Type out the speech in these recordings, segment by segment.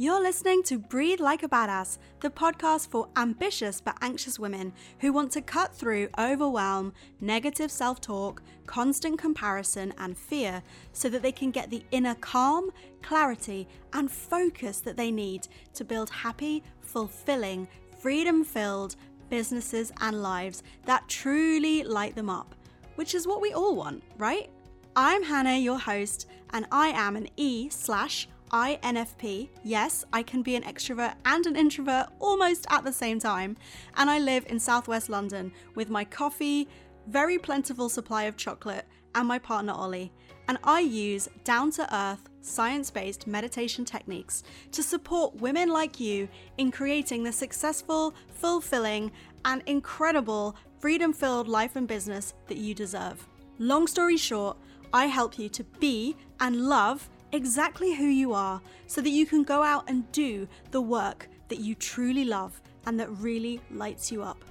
You're listening to Breathe Like a Badass, the podcast for ambitious but anxious women who want to cut through overwhelm, negative self talk, constant comparison, and fear so that they can get the inner calm, clarity, and focus that they need to build happy, fulfilling, freedom filled businesses and lives that truly light them up, which is what we all want, right? I'm Hannah, your host, and I am an E slash INFP. Yes, I can be an extrovert and an introvert almost at the same time. And I live in southwest London with my coffee, very plentiful supply of chocolate, and my partner Ollie. And I use down to earth, science based meditation techniques to support women like you in creating the successful, fulfilling, and incredible freedom filled life and business that you deserve. Long story short, I help you to be and love exactly who you are so that you can go out and do the work that you truly love and that really lights you up.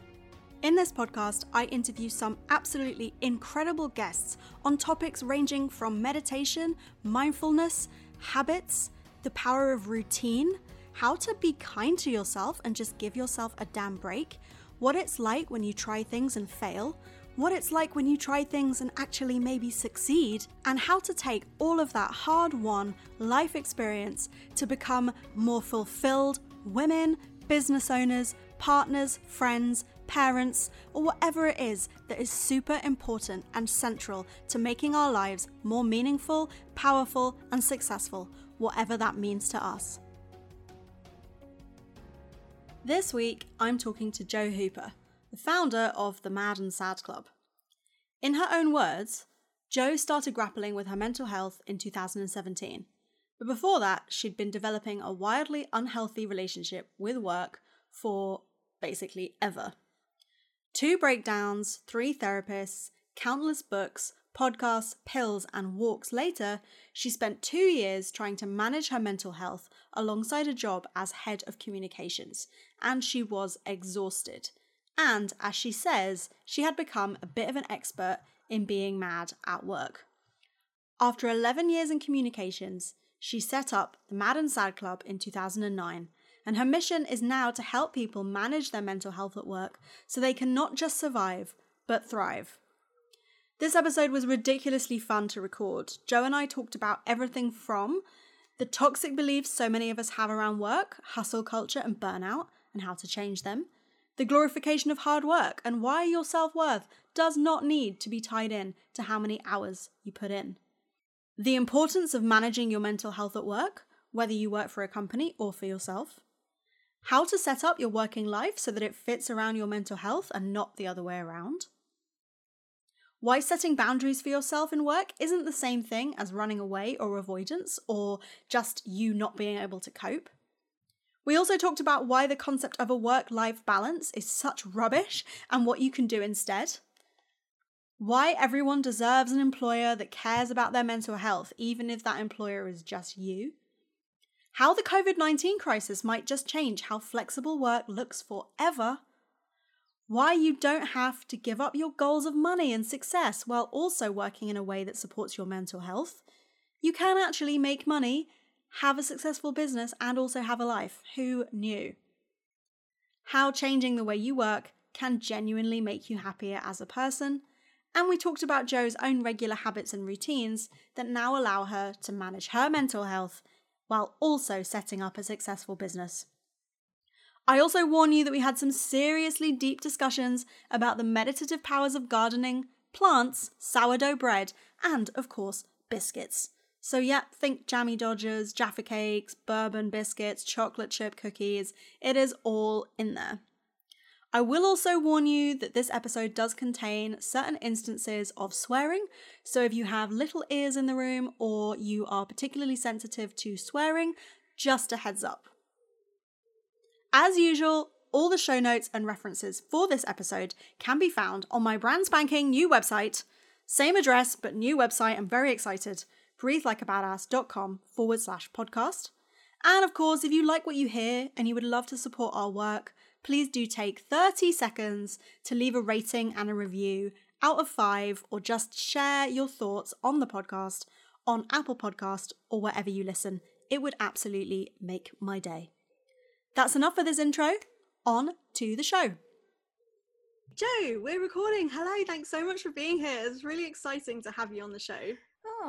In this podcast, I interview some absolutely incredible guests on topics ranging from meditation, mindfulness, habits, the power of routine, how to be kind to yourself and just give yourself a damn break, what it's like when you try things and fail, what it's like when you try things and actually maybe succeed, and how to take all of that hard won life experience to become more fulfilled women, business owners, partners, friends, parents, or whatever it is that is super important and central to making our lives more meaningful, powerful, and successful, whatever that means to us. This week, I'm talking to Jo Hooper the founder of the Mad and Sad Club. In her own words, Jo started grappling with her mental health in 2017. But before that, she'd been developing a wildly unhealthy relationship with work for basically ever. Two breakdowns, three therapists, countless books, podcasts, pills, and walks later, she spent two years trying to manage her mental health alongside a job as head of communications, and she was exhausted. And as she says, she had become a bit of an expert in being mad at work. After 11 years in communications, she set up the Mad and Sad Club in 2009, and her mission is now to help people manage their mental health at work so they can not just survive, but thrive. This episode was ridiculously fun to record. Jo and I talked about everything from the toxic beliefs so many of us have around work, hustle culture, and burnout, and how to change them the glorification of hard work, and why your self worth does not need to be tied in to how many hours you put in. The importance of managing your mental health at work, whether you work for a company or for yourself. How to set up your working life so that it fits around your mental health and not the other way around. Why setting boundaries for yourself in work isn't the same thing as running away or avoidance or just you not being able to cope. We also talked about why the concept of a work life balance is such rubbish and what you can do instead. Why everyone deserves an employer that cares about their mental health, even if that employer is just you. How the COVID 19 crisis might just change how flexible work looks forever. Why you don't have to give up your goals of money and success while also working in a way that supports your mental health. You can actually make money have a successful business, and also have a life. Who knew? How changing the way you work can genuinely make you happier as a person. And we talked about Jo's own regular habits and routines that now allow her to manage her mental health while also setting up a successful business. I also warn you that we had some seriously deep discussions about the meditative powers of gardening, plants, sourdough bread, and, of course, biscuits. So, yeah, think jammy dodgers, Jaffa cakes, bourbon biscuits, chocolate chip cookies. It is all in there. I will also warn you that this episode does contain certain instances of swearing, so if you have little ears in the room or you are particularly sensitive to swearing, just a heads up. As usual, all the show notes and references for this episode can be found on my brand spanking new website. Same address, but new website. I'm very excited breathelikeabadass.com forward slash podcast. And of course, if you like what you hear and you would love to support our work, please do take 30 seconds to leave a rating and a review out of five, or just share your thoughts on the podcast on Apple Podcast or wherever you listen. It would absolutely make my day. That's enough for this intro. On to the show. Jo, we're recording. Hello, thanks so much for being here. It's really exciting to have you on the show.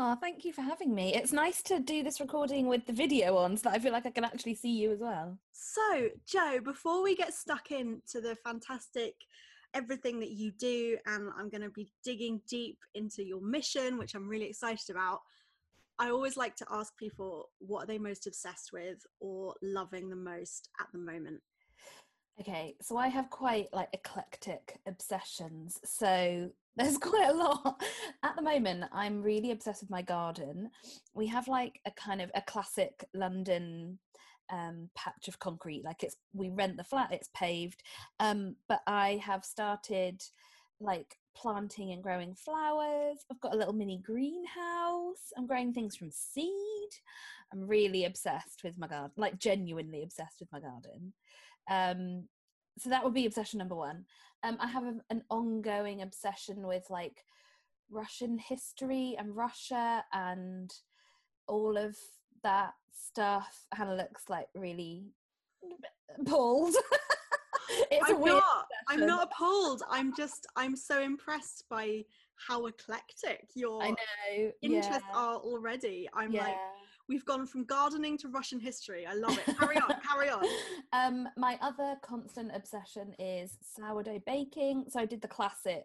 Oh, thank you for having me. It's nice to do this recording with the video on so that I feel like I can actually see you as well. So, Jo, before we get stuck into the fantastic everything that you do, and I'm going to be digging deep into your mission, which I'm really excited about. I always like to ask people what are they most obsessed with or loving the most at the moment. Okay, so I have quite like eclectic obsessions. So there's quite a lot. At the moment, I'm really obsessed with my garden. We have like a kind of a classic London um, patch of concrete. Like it's we rent the flat, it's paved. Um, but I have started like planting and growing flowers. I've got a little mini greenhouse. I'm growing things from seed. I'm really obsessed with my garden, like genuinely obsessed with my garden. Um, so that would be obsession number one. Um, I have a, an ongoing obsession with like Russian history and Russia and all of that stuff. Hannah looks like really appalled. it's I'm not. I'm not appalled. I'm just. I'm so impressed by how eclectic your I know interests yeah. are already. I'm yeah. like We've gone from gardening to Russian history. I love it. Carry on, carry on. Um, my other constant obsession is sourdough baking. So I did the classic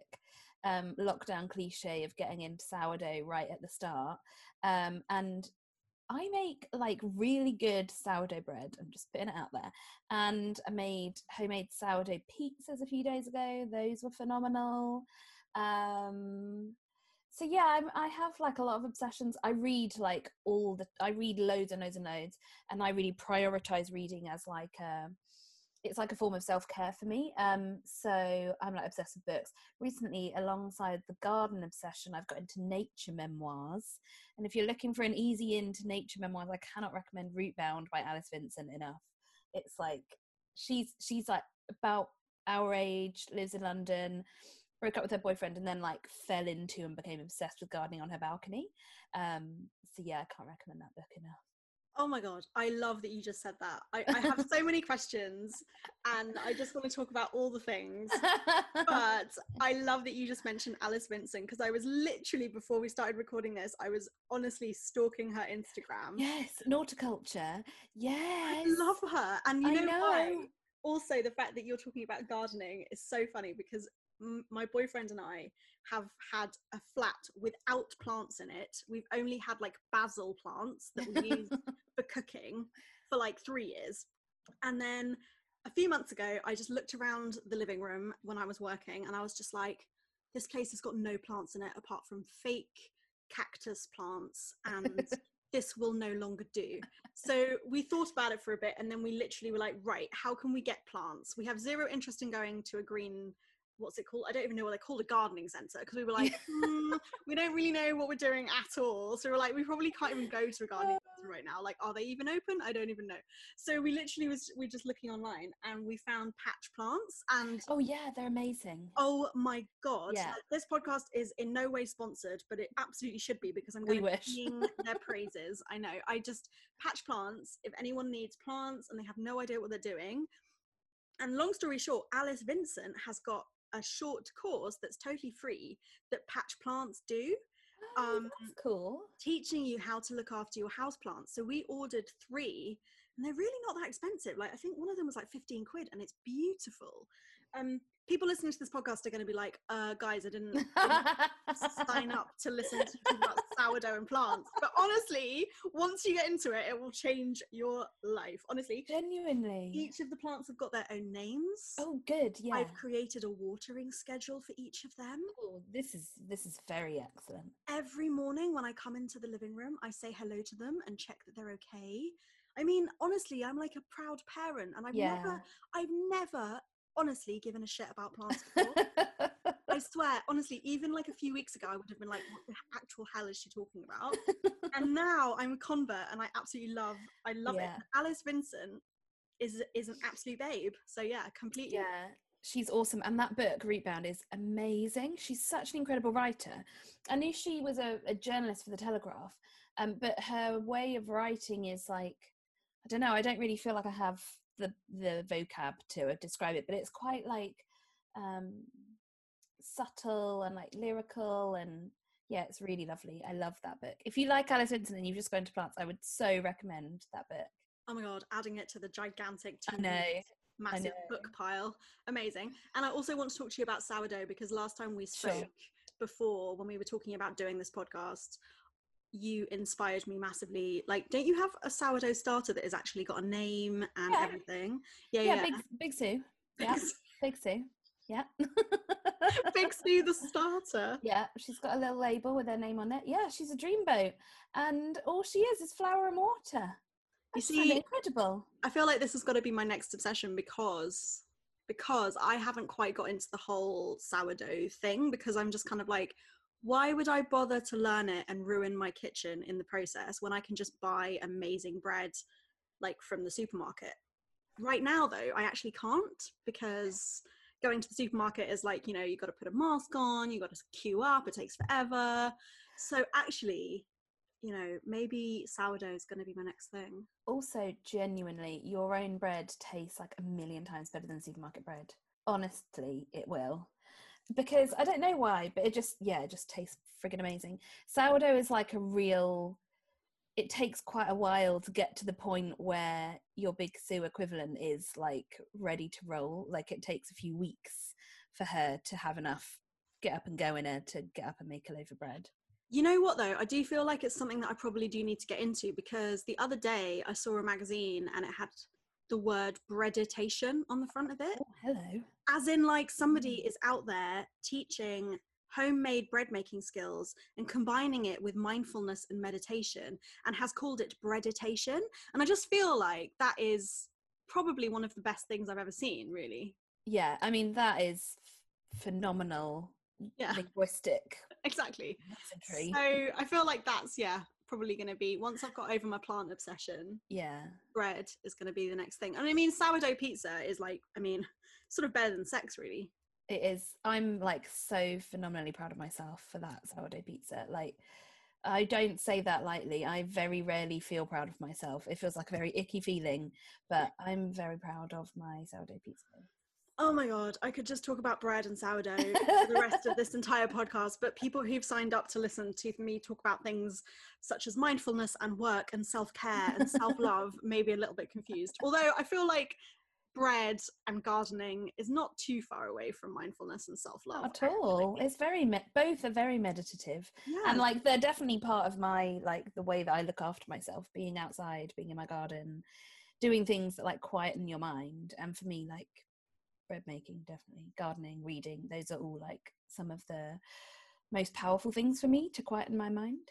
um, lockdown cliche of getting into sourdough right at the start. Um, and I make like really good sourdough bread. I'm just putting it out there. And I made homemade sourdough pizzas a few days ago. Those were phenomenal. Um, so yeah I'm, i have like a lot of obsessions. I read like all the i read loads and loads and loads and i really prioritize reading as like a it's like a form of self-care for me. Um so i'm like obsessed with books. Recently alongside the garden obsession i've got into nature memoirs and if you're looking for an easy into nature memoirs i cannot recommend rootbound by alice vincent enough. It's like she's she's like about our age lives in london broke up with her boyfriend and then like fell into and became obsessed with gardening on her balcony. Um, so yeah, I can't recommend that book enough. Oh my god, I love that you just said that. I, I have so many questions and I just want to talk about all the things. But I love that you just mentioned Alice Vincent because I was literally before we started recording this, I was honestly stalking her Instagram. Yes, Noughticulture. Yes. I love her. And you know, know. why? Also, the fact that you're talking about gardening is so funny because my boyfriend and I have had a flat without plants in it. We've only had like basil plants that we use for cooking for like three years. And then a few months ago, I just looked around the living room when I was working and I was just like, this place has got no plants in it apart from fake cactus plants and this will no longer do. So we thought about it for a bit and then we literally were like, right, how can we get plants? We have zero interest in going to a green what's it called? I don't even know what they call a gardening centre because we were like, mm, we don't really know what we're doing at all. So we're like, we probably can't even go to a gardening centre right now. Like, are they even open? I don't even know. So we literally was we're just looking online and we found patch plants and oh yeah, they're amazing. Oh my god! Yeah. This podcast is in no way sponsored, but it absolutely should be because I'm going to sing their praises. I know. I just patch plants. If anyone needs plants and they have no idea what they're doing. And long story short, Alice Vincent has got a short course that's totally free that Patch Plants do. Oh, um, that's cool. Teaching you how to look after your house plants. So we ordered three, and they're really not that expensive. Like I think one of them was like fifteen quid, and it's beautiful. Um, people listening to this podcast are going to be like, uh, guys, I didn't, didn't sign up to listen to about sourdough and plants. But honestly, once you get into it, it will change your life. Honestly, genuinely. Each of the plants have got their own names. Oh, good. Yeah. I've created a watering schedule for each of them. Oh, this is this is very excellent. Every morning when I come into the living room, I say hello to them and check that they're okay. I mean, honestly, I'm like a proud parent, and I've yeah. never, I've never honestly given a shit about plants before. I swear, honestly, even like a few weeks ago, I would have been like, what the actual hell is she talking about? and now I'm a convert and I absolutely love, I love yeah. it. Alice Vincent is is an absolute babe. So yeah, completely. Yeah. She's awesome. And that book, Rootbound, is amazing. She's such an incredible writer. I knew she was a, a journalist for The Telegraph, Um, but her way of writing is like, I don't know. I don't really feel like I have the the vocab to describe it, but it's quite like um, subtle and like lyrical and yeah, it's really lovely. I love that book. If you like Alice Vincent and you've just gone to plants, I would so recommend that book. Oh my god, adding it to the gigantic I know. massive book pile. Amazing. And I also want to talk to you about sourdough because last time we Sure. spoke before when we were talking about doing this podcast, you inspired me massively. Like, don't you have a sourdough starter that has actually got a name and Yeah. everything? Yeah, Yeah, yeah. Big Big Sue. Yeah, Big Sue. Yeah. Big Sue the starter. Yeah, she's got a little label with her name on it. Yeah, she's a dreamboat, and all she is is flour and water. You just find see- incredible. I feel like this has got to be my next obsession because because I haven't quite got into the whole sourdough thing because I'm just kind of like why would I bother to learn it and ruin my kitchen in the process when I can just buy amazing bread like from the supermarket? Right now though, I actually can't because going to the supermarket is like, you know, you got to put a mask on, you got to queue up, it takes forever. So actually, you know, maybe sourdough is going to be my next thing. Also, genuinely, your own bread tastes like a million times better than supermarket bread. Honestly, it will. Because I don't know why, but it just, yeah, it just tastes friggin' amazing. Sourdough is like a real, it takes quite a while to get to the point where your Big Sue equivalent is like ready to roll. Like it takes a few weeks for her to have enough get up and go in her uh, to get up and make a loaf of bread. You know what though? I do feel like it's something that I probably do need to get into because the other day I saw a magazine and it had the word breaditation on the front of it. Oh, hello. As in like somebody mm. is out there teaching homemade bread making skills and combining it with mindfulness and meditation and has called it breaditation. And I just feel like that is probably one of the best things I've ever seen, really. Yeah, I mean, that is phenomenal Yeah, linguistic exactly. So I feel like that's yeah, probably going to be once I've got over my plant obsession, yeah. bread is going to be the next thing. And I mean, sourdough pizza is like, I mean, sort of better than sex, really. It is. I'm like so phenomenally proud of myself for that sourdough pizza. Like, I don't say that lightly. I very rarely feel proud of myself. It feels like a very icky feeling, but I'm very proud of my sourdough pizza. Oh my god, I could just talk about bread and sourdough for the rest of this entire podcast. But people who've signed up to listen to me talk about things such as mindfulness and work and self care and self love may be a little bit confused. Although I feel like bread and gardening is not too far away from mindfulness and self love. At all. It's very me- both are very meditative, Yeah. and like they're definitely part of my like the way that I look after myself. Being outside, being in my garden, doing things that like quieten your mind. And for me, like bread making, definitely gardening, reading. Those are all like some of the most powerful things for me to quieten my mind.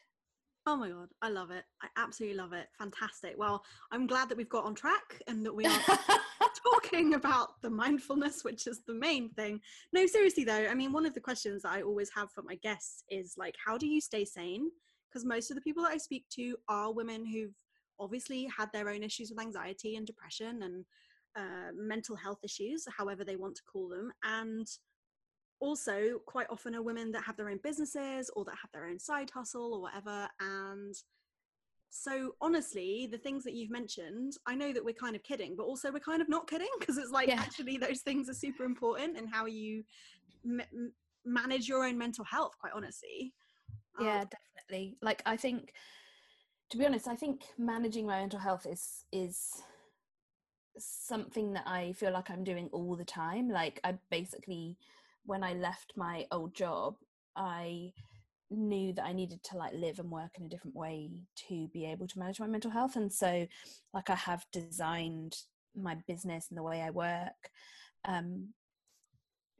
Oh my god, I love it. I absolutely love it. Fantastic. Well, I'm glad that we've got on track and that we are talking about the mindfulness, which is the main thing. No, seriously though, I mean, one of the questions that I always have for my guests is like, how do you stay sane? Because most of the people that I speak to are women who've obviously had their own issues with anxiety and depression and uh, mental health issues, however they want to call them. And also, quite often, are women that have their own businesses or that have their own side hustle or whatever. And so, honestly, the things that you've mentioned, I know that we're kind of kidding, but also we're kind of not kidding because it's like Yeah. actually those things are super important in how you m- m- manage your own mental health, quite honestly. Um, yeah definitely like i think to be honest i think managing my mental health is is something that i feel like i'm doing all the time like i basically when i left my old job i knew that i needed to like live and work in a different way to be able to manage my mental health and so like i have designed my business and the way i work um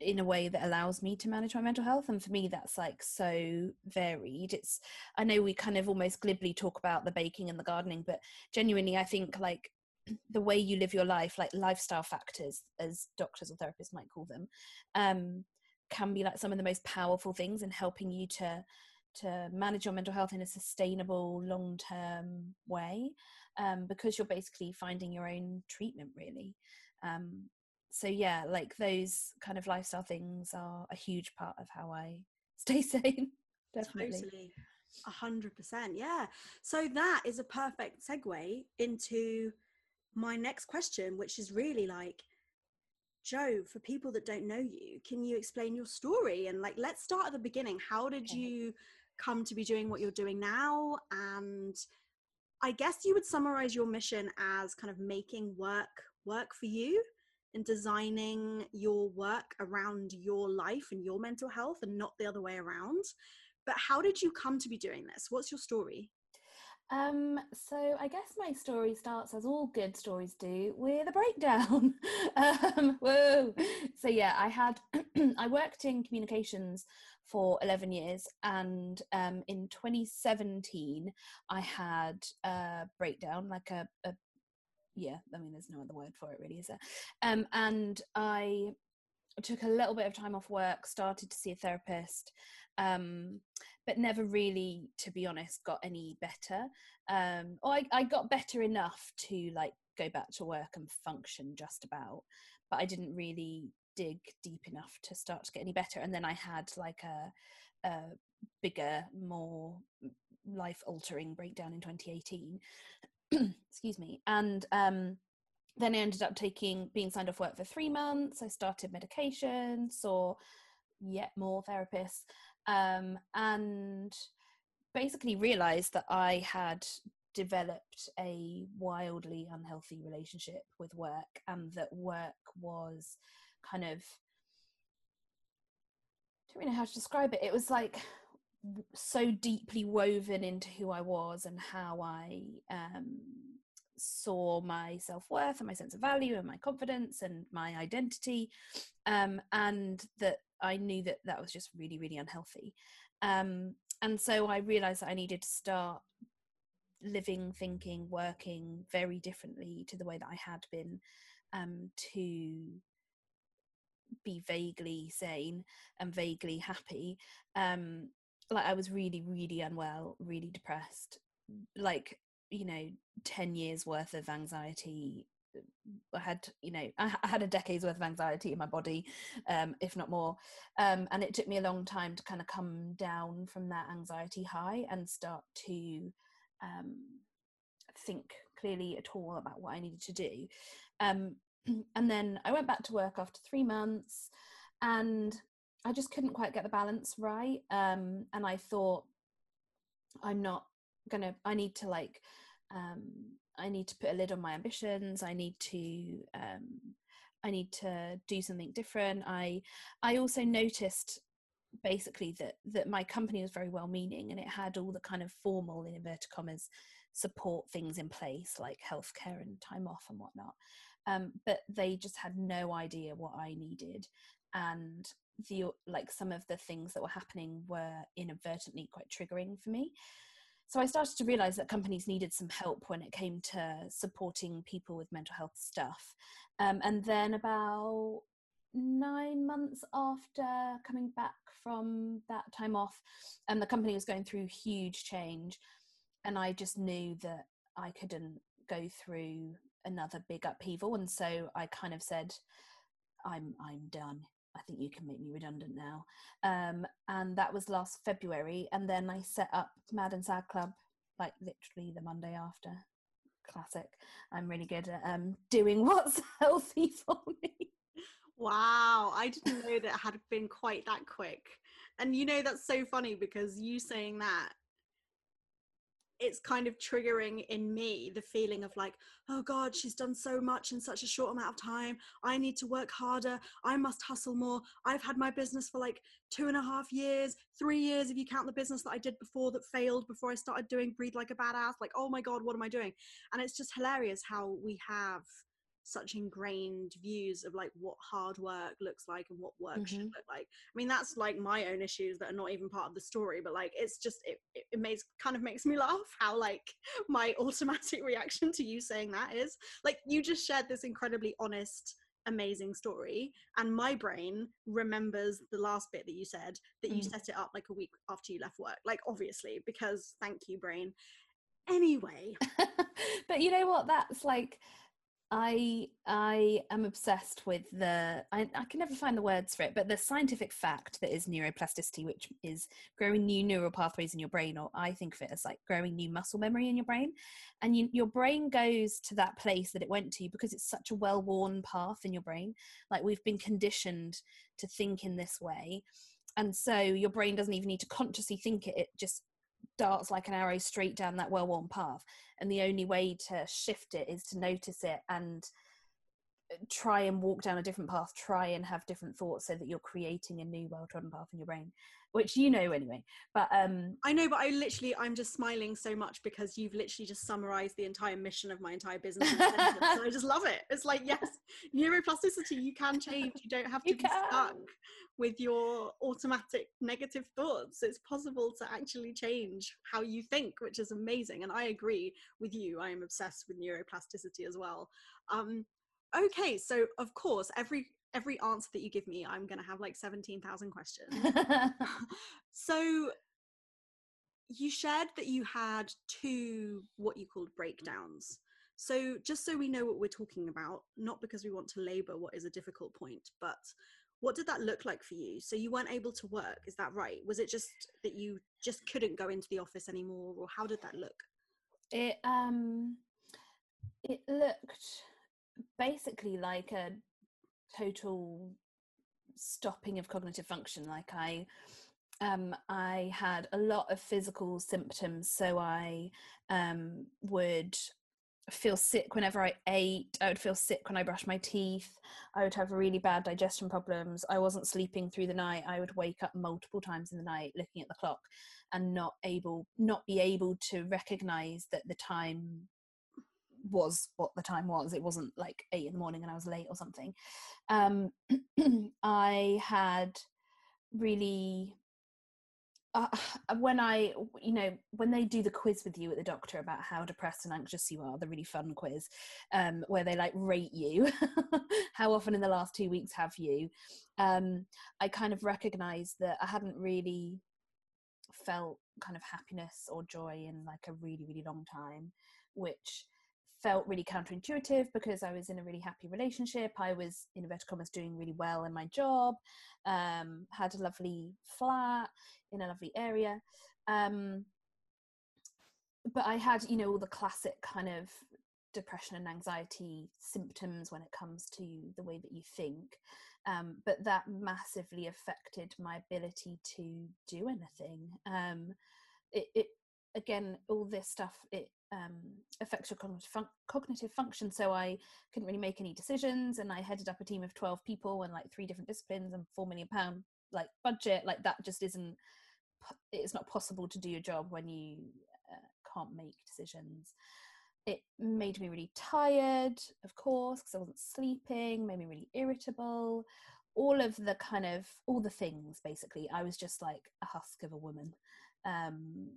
in a way that allows me to manage my mental health and for me that's like so varied. It's i know we kind of almost glibly talk about the baking and the gardening but genuinely i think like the way you live your life like lifestyle factors as doctors or therapists might call them um can be like some of the most powerful things in helping you to to manage your mental health in a sustainable long term way um because you're basically finding your own treatment really um so yeah like those kind of lifestyle things are a huge part of how i stay sane definitely Totally. A hundred percent, yeah. So that is a perfect segue into my next question, which is really like, Jo, for people that don't know you, can you explain your story? And like, let's start at the beginning. How did Okay. you come to be doing what you're doing now? And I guess you would summarize your mission as kind of making work work for you and designing your work around your life and your mental health and not the other way around. But how did you come to be doing this? What's your story? Um, so I guess my story starts as all good stories do with a breakdown. um, whoa. So yeah, I had I worked in communications for 11 years and um, in 2017 I had a breakdown like a, a yeah, I mean there's no other word for it really, is there? Um, and I took a little bit of time off work, started to see a therapist, um, but never really, to be honest, got any better. Um, or I, I got better enough to like go back to work and function just about, but I didn't really dig deep enough to start to get any better. And then I had like a, a bigger, more life altering breakdown in 2018. Excuse me. And um, then I ended up taking being signed off work for three months. I started medication, saw yet more therapists, um, and basically realized that I had developed a wildly unhealthy relationship with work, and that work was kind of I don't really know how to describe it. It was like so deeply woven into who I was and how I um, saw my self worth and my sense of value and my confidence and my identity, um, and that I knew that that was just really, really unhealthy. Um, and so I realized that I needed to start living, thinking, working very differently to the way that I had been um, to be vaguely sane and vaguely happy. Um, like I was really, really unwell, really depressed, like you know, ten years worth of anxiety. I had, you know, I had a decade's worth of anxiety in my body, um, if not more. Um, and it took me a long time to kind of come down from that anxiety high and start to um, think clearly at all about what I needed to do. Um, and then I went back to work after three months and I just couldn't quite get the balance right. Um, and I thought, I'm not gonna, I need to like, um, I need to put a lid on my ambitions. I need to, um, I need to do something different. I, I also noticed basically that that my company was very well meaning and it had all the kind of formal in inverted commas support things in place like healthcare and time off and whatnot um, but they just had no idea what i needed and the like some of the things that were happening were inadvertently quite triggering for me so i started to realize that companies needed some help when it came to supporting people with mental health stuff. Um, and then about nine months after coming back from that time off and the company was going through huge change and i just knew that i couldn't go through another big upheaval. And so i kind of said i'm i'm done i think you can make me redundant now. Um, and that was last february. And then i set up mad and sad club like literally the monday after. Classic. I'm really good at um, doing what's healthy for me. Wow, I didn't know that had been quite that quick. And you know, that's so funny because you saying that, it's kind of triggering in me the feeling of like, oh God, she's done so much in such a short amount of time. I need to work harder. I must hustle more. I've had my business for like two and a half years, three years if you count the business that I did before that failed before I started doing Breathe Like a Badass. Like, oh my God, what am I doing? And it's just hilarious how we have such ingrained views of like what hard work looks like and what work should Mhm. look like. I mean that's like my own issues that are not even part of the story but like it's just it, it, it makes kind of makes me laugh how like my automatic reaction to you saying that is. Like you just shared this incredibly honest amazing story and my brain remembers the last bit that you said that you Mm. set it up like a week after you left work. Like obviously because thank you brain. Anyway. But you know what? That's like I I am obsessed with the I, I can never find the words for it, but the scientific fact that is neuroplasticity, which is growing new neural pathways in your brain, or I think of it as like growing new muscle memory in your brain, and you, your brain goes to that place that it went to because it's such a well-worn path in your brain. Like we've been conditioned to think in this way, and so your brain doesn't even need to consciously think it; it just darts like an arrow straight down that well-worn path and the only way to shift it is to notice it and uh, try and walk down a different path try and have different thoughts so that you're creating a new well-trodden path in your brain which you know anyway but um i know but i literally i'm just smiling so much because you've literally just summarized the entire mission of my entire business so i just love it. It's like yes neuroplasticity you can change. You don't have to you be can. stuck with your automatic negative thoughts. It's possible to actually change how you think which is amazing and i agree with you. I am obsessed with neuroplasticity as well. Um okay so of course every every answer that you give me, I'm going to have like 17,000 questions. so you shared that you had two what you called breakdowns. So just so we know what we're talking about, not because we want to labor what is a difficult point, but what did that look like for you? So you weren't able to work, is that right? Was it just that you just couldn't go into the office anymore or how did that look? It um it looked basically like a total stopping of cognitive function like i um, I had a lot of physical symptoms, so I um, would feel sick whenever I ate. I would feel sick when I brushed my teeth. I would have really bad digestion problems. I wasn't sleeping through the night. I would wake up multiple times in the night looking at the clock and not able, not be able to recognize that the time was what the time was. It wasn't like eight in the morning and I was late or something. Um, I had really uh, when I, you know, when they do the quiz with you at the doctor about how depressed and anxious you are, the really fun quiz, um, where they like rate you, how often in the last two weeks have you? Um, I kind of recognized that I hadn't really felt kind of happiness or joy in like a really, really long time, which felt really counterintuitive because I was in a really happy relationship. I was, in inverted commas, doing really well in my job, um, had a lovely flat in a lovely area. Um, but I had, you know, all the classic kind of depression and anxiety symptoms when it comes to the way that you think. Um, but that massively affected my ability to do anything. Um, it, it again, all this stuff, it um, affects your cognitive, fun- cognitive function. So I couldn't really make any decisions, and I headed up a team of twelve people and like three different disciplines and four million pound like budget. Like that just isn't. It's not possible to do your job when you uh, can't make decisions. It made me really tired, of course, because I wasn't sleeping. Made me really irritable. All of the kind of all the things basically. I was just like a husk of a woman. Um,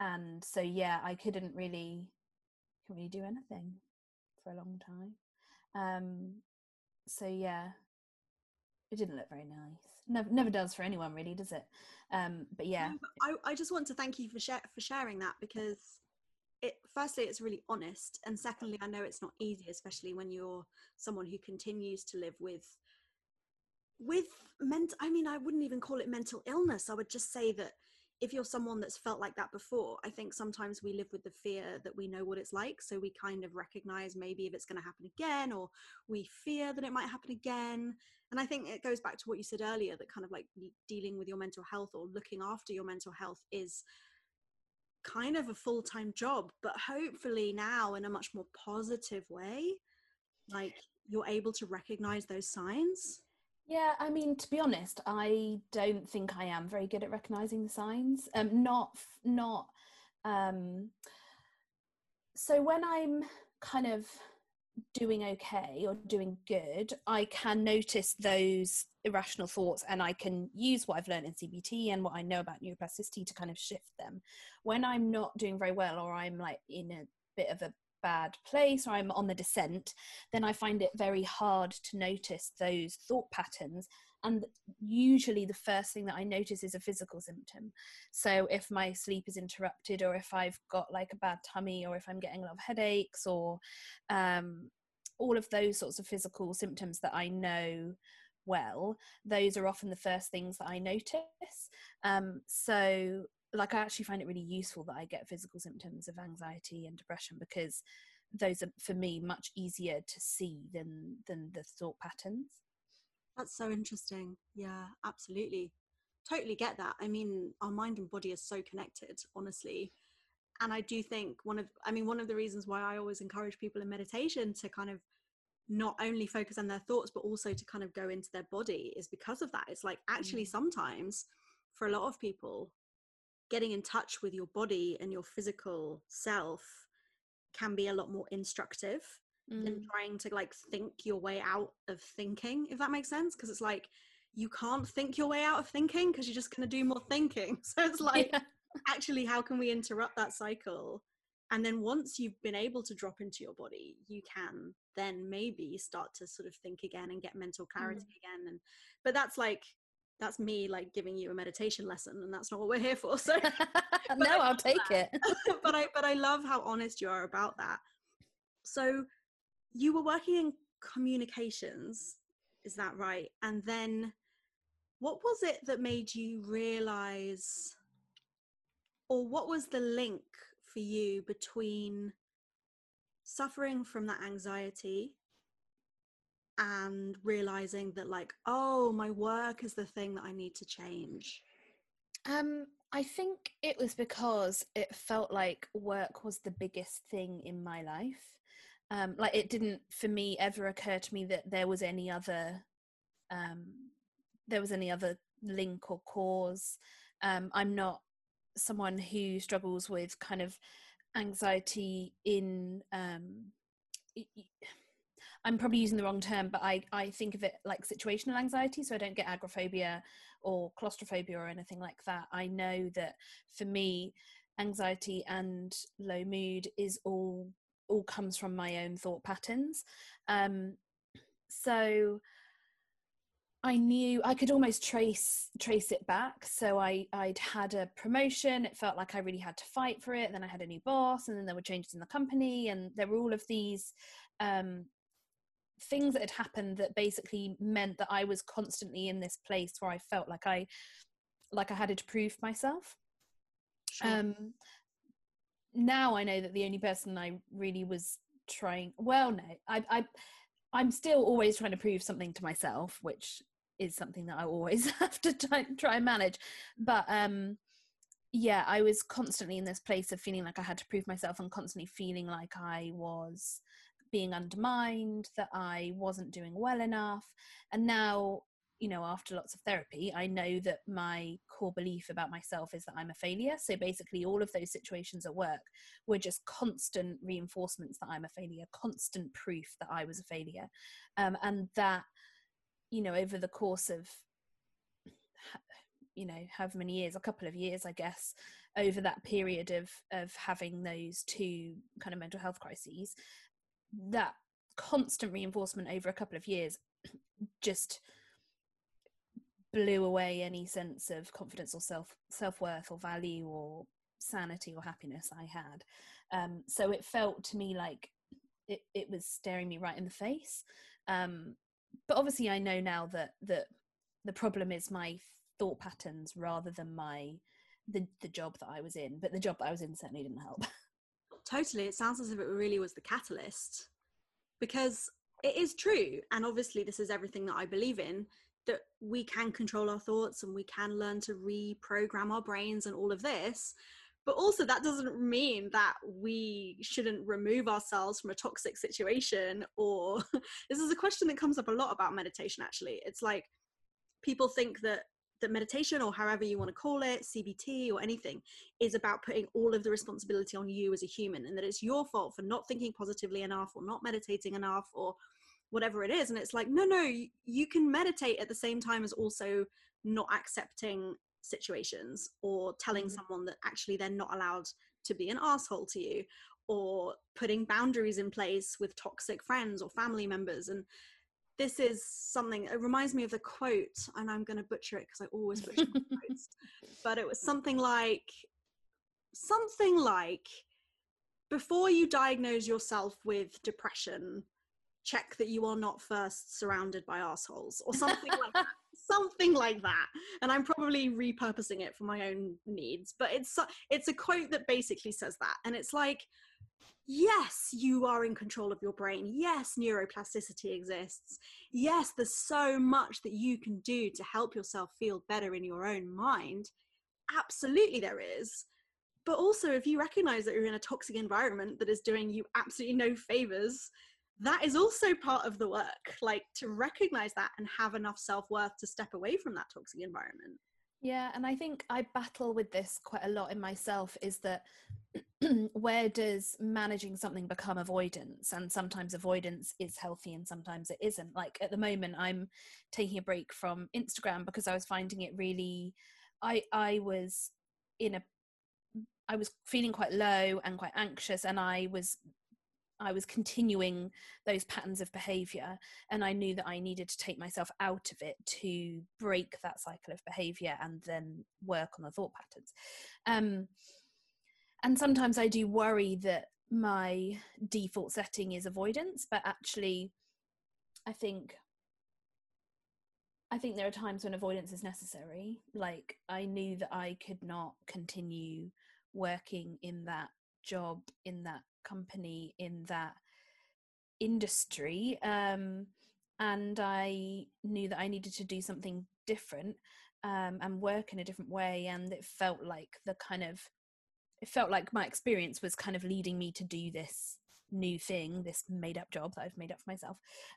and so yeah i couldn't really couldn't really do anything for a long time. Um so yeah. It didn't look very nice. Never never does for anyone really does it? Um but yeah. I, I just want to thank you for share, for sharing that because it firstly it's really honest and secondly i know it's not easy especially when you're someone who continues to live with with ment i mean i wouldn't even call it mental illness. I would just say that if you're someone that's felt like that before, I think sometimes we live with the fear that we know what it's like. So we kind of recognize maybe if it's going to happen again, or we fear that it might happen again. And I think it goes back to what you said earlier that kind of like dealing with your mental health or looking after your mental health is kind of a full time job, but hopefully now in a much more positive way, like you're able to recognize those signs. Yeah, I mean, to be honest, I don't think I am very good at recognizing the signs. Um, not, not. Um, so when I'm kind of doing okay or doing good, I can notice those irrational thoughts and I can use what I've learned in CBT and what I know about neuroplasticity to kind of shift them. When I'm not doing very well or I'm like in a bit of a bad place or I'm on the descent, then I find it very hard to notice those thought patterns. And usually, the first thing that I notice is a physical symptom. So, if my sleep is interrupted, or if I've got like a bad tummy, or if I'm getting a lot of headaches, or um, all of those sorts of physical symptoms that I know well, those are often the first things that I notice. Um, so, like, I actually find it really useful that I get physical symptoms of anxiety and depression because those are for me much easier to see than than the thought patterns. That's so interesting. Yeah, absolutely. Totally get that. I mean, our mind and body are so connected, honestly. And I do think one of I mean one of the reasons why I always encourage people in meditation to kind of not only focus on their thoughts but also to kind of go into their body is because of that it's like actually mm. sometimes for a lot of people getting in touch with your body and your physical self can be a lot more instructive mm. than trying to like think your way out of thinking if that makes sense because it's like you can't think your way out of thinking because you're just going to do more thinking so it's like yeah. actually how can we interrupt that cycle and then once you've been able to drop into your body you can then maybe start to sort of think again and get mental clarity mm. again and but that's like that's me like giving you a meditation lesson and that's not what we're here for so no i'll take that. it. But i but i love how honest you are about that. So you were working in communications is that right? And then what was it that made you realize or what was the link for you between suffering from that anxiety and realizing that like oh my work is the thing that i need to change. Um i think it was because it felt like work was the biggest thing in my life. Um like it didn't for me ever occur to me that there was any other um there was any other link or cause. Um i'm not someone who struggles with kind of anxiety in um, I'm probably using the wrong term, but I, I think of it like situational anxiety. So I don't get agoraphobia or claustrophobia or anything like that. I know that for me, anxiety and low mood is all all comes from my own thought patterns. Um, so I knew I could almost trace trace it back. So I I'd had a promotion. It felt like I really had to fight for it. Then I had a new boss, and then there were changes in the company, and there were all of these um, things that had happened that basically meant that I was constantly in this place where I felt like I like I had to prove myself. Sure. Um, now I know that the only person I really was trying well no I I I'm still always trying to prove something to myself, which is something that I always have to try, try and manage. But um, yeah, I was constantly in this place of feeling like I had to prove myself and constantly feeling like I was being undermined, that I wasn't doing well enough. And now, you know, after lots of therapy, I know that my core belief about myself is that I'm a failure. So basically, all of those situations at work were just constant reinforcements that I'm a failure, constant proof that I was a failure. Um, and that you know over the course of you know however many years a couple of years i guess over that period of of having those two kind of mental health crises that constant reinforcement over a couple of years just blew away any sense of confidence or self self-worth or value or sanity or happiness i had. Um, so it felt to me like it, it was staring me right in the face. Um, but obviously i know now that that the problem is my thought patterns rather than my the the job that i was in but the job that i was in certainly didn't help totally it sounds as if it really was the catalyst because it is true and obviously this is everything that i believe in that we can control our thoughts and we can learn to reprogram our brains and all of this but also that doesn't mean that we shouldn't remove ourselves from a toxic situation or this is a question that comes up a lot about meditation actually. It's like people think that that meditation or however you want to call it cbt or anything is about putting all of the responsibility on you as a human and that it's your fault for not thinking positively enough or not meditating enough or whatever it is and it's like no no you can meditate at the same time as also not accepting situations or telling mm-hmm. someone that actually they're not allowed to be an asshole to you or putting boundaries in place with toxic friends or family members and this is something it reminds me of the quote and i'm going to butcher it because i always butcher quotes but it was something like something like before you diagnose yourself with depression check that you are not first surrounded by assholes or something like that something like that and i'm probably repurposing it for my own needs but it's it's a quote that basically says that and it's like yes you are in control of your brain. Yes neuroplasticity exists. Yes there's so much that you can do to help yourself feel better in your own mind. Absolutely there is. But also if you recognize that you're in a toxic environment that is doing you absolutely no favors that is also part of the work like to recognize that and have enough self-worth to step away from that toxic environment. Yeah and i think i battle with this quite a lot in myself is that where does managing something become avoidance? And sometimes avoidance is healthy and sometimes it isn't. Like at the moment i'm taking a break from instagram because i was finding it really i i was in a i was feeling quite low and quite anxious and i was I was continuing those patterns of behavior, and I knew that I needed to take myself out of it to break that cycle of behavior and then work on the thought patterns. Um, and sometimes I do worry that my default setting is avoidance, but actually, I think I think there are times when avoidance is necessary. Like I knew that I could not continue working in that job in that company in that industry um, and i knew that i needed to do something different um, and work in a different way and it felt like the kind of it felt like my experience was kind of leading me to do this new thing this made up job that i've made up for myself.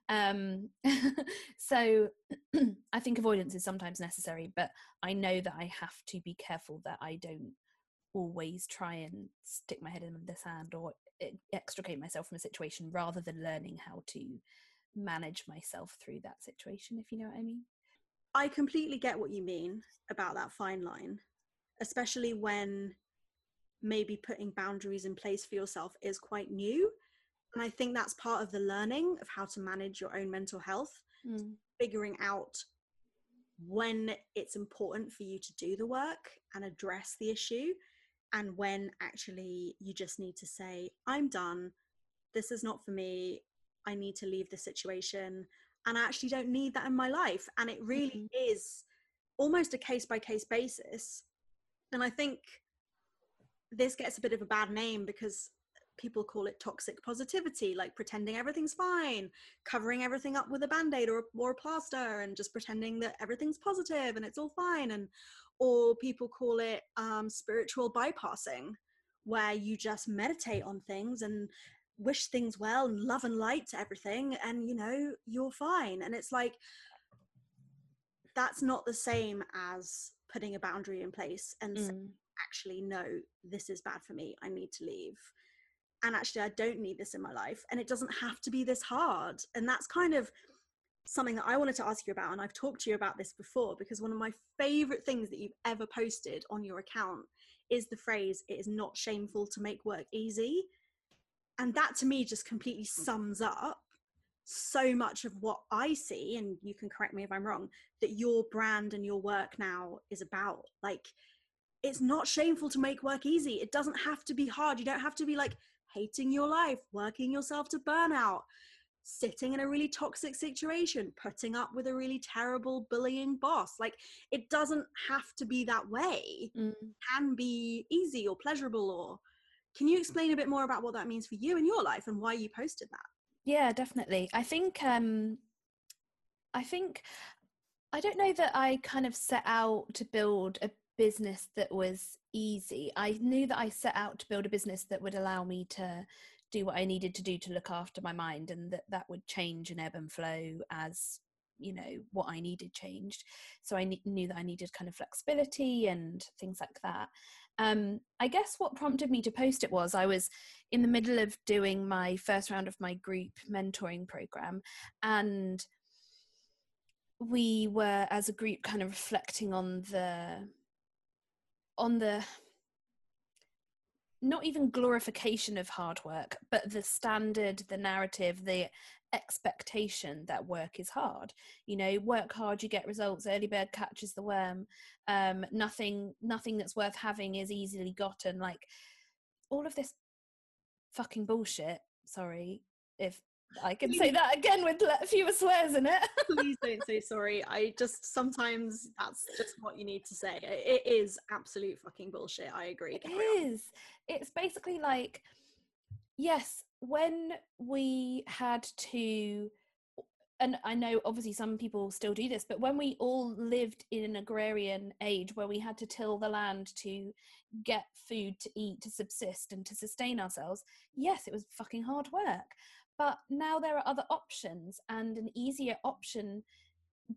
Um, so i think avoidance is sometimes necessary but i know that i have to be careful that i don't always try and stick my head in the sand or extricate myself from a situation rather than learning how to manage myself through that situation if you know what i mean. I completely get what you mean about that fine line especially when maybe putting boundaries in place for yourself is quite new and i think that's part of the learning of how to manage your own mental health mm. figuring out when it's important for you to do the work and address the issue and when actually you just need to say, I'm done, this is not for me, I need to leave the situation, and I actually don't need that in my life. And it really mm-hmm. is almost a case by case basis. And I think this gets a bit of a bad name because people call it toxic positivity, like pretending everything's fine, covering everything up with a band aid or, or a plaster, and just pretending that everything's positive and it's all fine. And or people call it um, spiritual bypassing, where you just meditate on things and wish things well and love and light to everything, and you know, you're fine. And it's like, that's not the same as putting a boundary in place and mm. Actually, no, this is bad for me, I need to leave. And actually, I don't need this in my life. And it doesn't have to be this hard. And that's kind of something that I wanted to ask you about, and I've talked to you about this before because one of my favorite things that you've ever posted on your account is the phrase, it is not shameful to make work easy. And that to me just completely sums up so much of what I see, and you can correct me if I'm wrong, that your brand and your work now is about. Like, it's not shameful to make work easy. It doesn't have to be hard. You don't have to be like hating your life, working yourself to burnout sitting in a really toxic situation, putting up with a really terrible bullying boss. Like it doesn't have to be that way. Mm. It can be easy or pleasurable or can you explain a bit more about what that means for you in your life and why you posted that? Yeah, definitely. I think um I think I don't know that I kind of set out to build a business that was easy. I knew that I set out to build a business that would allow me to do what I needed to do to look after my mind, and that that would change and ebb and flow as you know what I needed changed. So I knew that I needed kind of flexibility and things like that. Um, I guess what prompted me to post it was I was in the middle of doing my first round of my group mentoring program, and we were as a group kind of reflecting on the on the not even glorification of hard work, but the standard, the narrative, the expectation that work is hard. You know, work hard, you get results. Early bird catches the worm. Um, nothing, nothing that's worth having is easily gotten. Like all of this fucking bullshit. Sorry if I can say that again with fewer swears in it. Please don't say sorry. I just sometimes that's just what you need to say. It is absolute fucking bullshit. I agree. It on. It's basically like, yes, when we had to, and I know obviously some people still do this, but when we all lived in an agrarian age where we had to till the land to get food to eat, to subsist, and to sustain ourselves, yes, it was fucking hard work. But now there are other options, and an easier option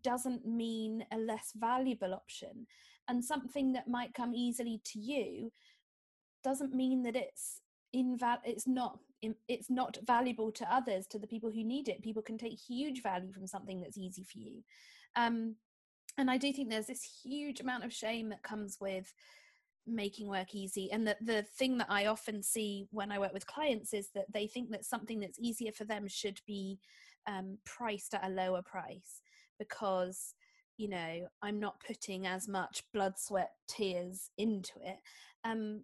doesn't mean a less valuable option. And something that might come easily to you doesn't mean that it's inval it's not it's not valuable to others to the people who need it people can take huge value from something that's easy for you um and i do think there's this huge amount of shame that comes with making work easy and that the thing that i often see when i work with clients is that they think that something that's easier for them should be um, priced at a lower price because you know i'm not putting as much blood sweat tears into it. Um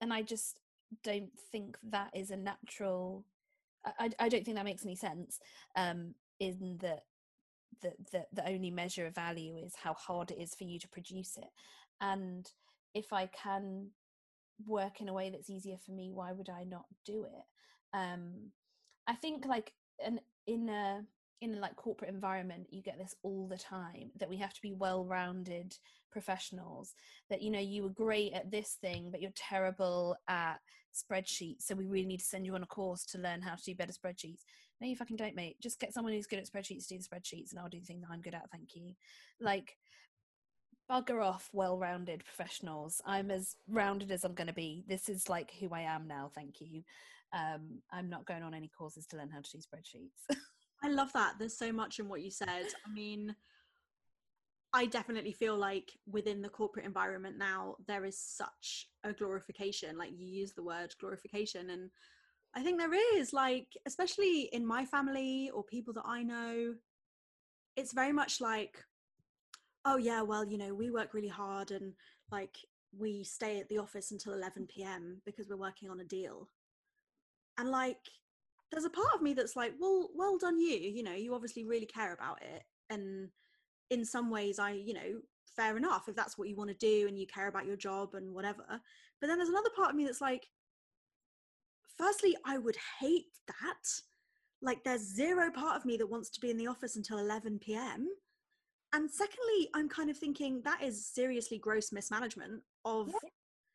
and i just don't think that is a natural i, I don't think that makes any sense um in that the, the the only measure of value is how hard it is for you to produce it. And if i can work in a way that's easier for me why would i not do it? Um i think like an in a in a like corporate environment you get this all the time that we have to be well-rounded professionals that you know you were great at this thing but you're terrible at spreadsheets so we really need to send you on a course to learn how to do better spreadsheets. No you fucking don't mate. Just get someone who's good at spreadsheets to do the spreadsheets and i'll do the thing that i'm good at thank you. Like bugger off well-rounded professionals i'm as rounded as i'm going to be this is like who i am now thank you um, i'm not going on any courses to learn how to do spreadsheets I love that. There's so much in what you said. I mean, I definitely feel like within the corporate environment now, there is such a glorification. Like you use the word glorification, and I think there is, like, especially in my family or people that I know, it's very much like, oh, yeah, well, you know, we work really hard and like we stay at the office until 11 p.m. because we're working on a deal. And like, there's a part of me that's like, well, well done you. You know, you obviously really care about it. And in some ways, I, you know, fair enough if that's what you want to do and you care about your job and whatever. But then there's another part of me that's like, firstly, I would hate that. Like, there's zero part of me that wants to be in the office until 11 p.m. And secondly, I'm kind of thinking that is seriously gross mismanagement of Yeah.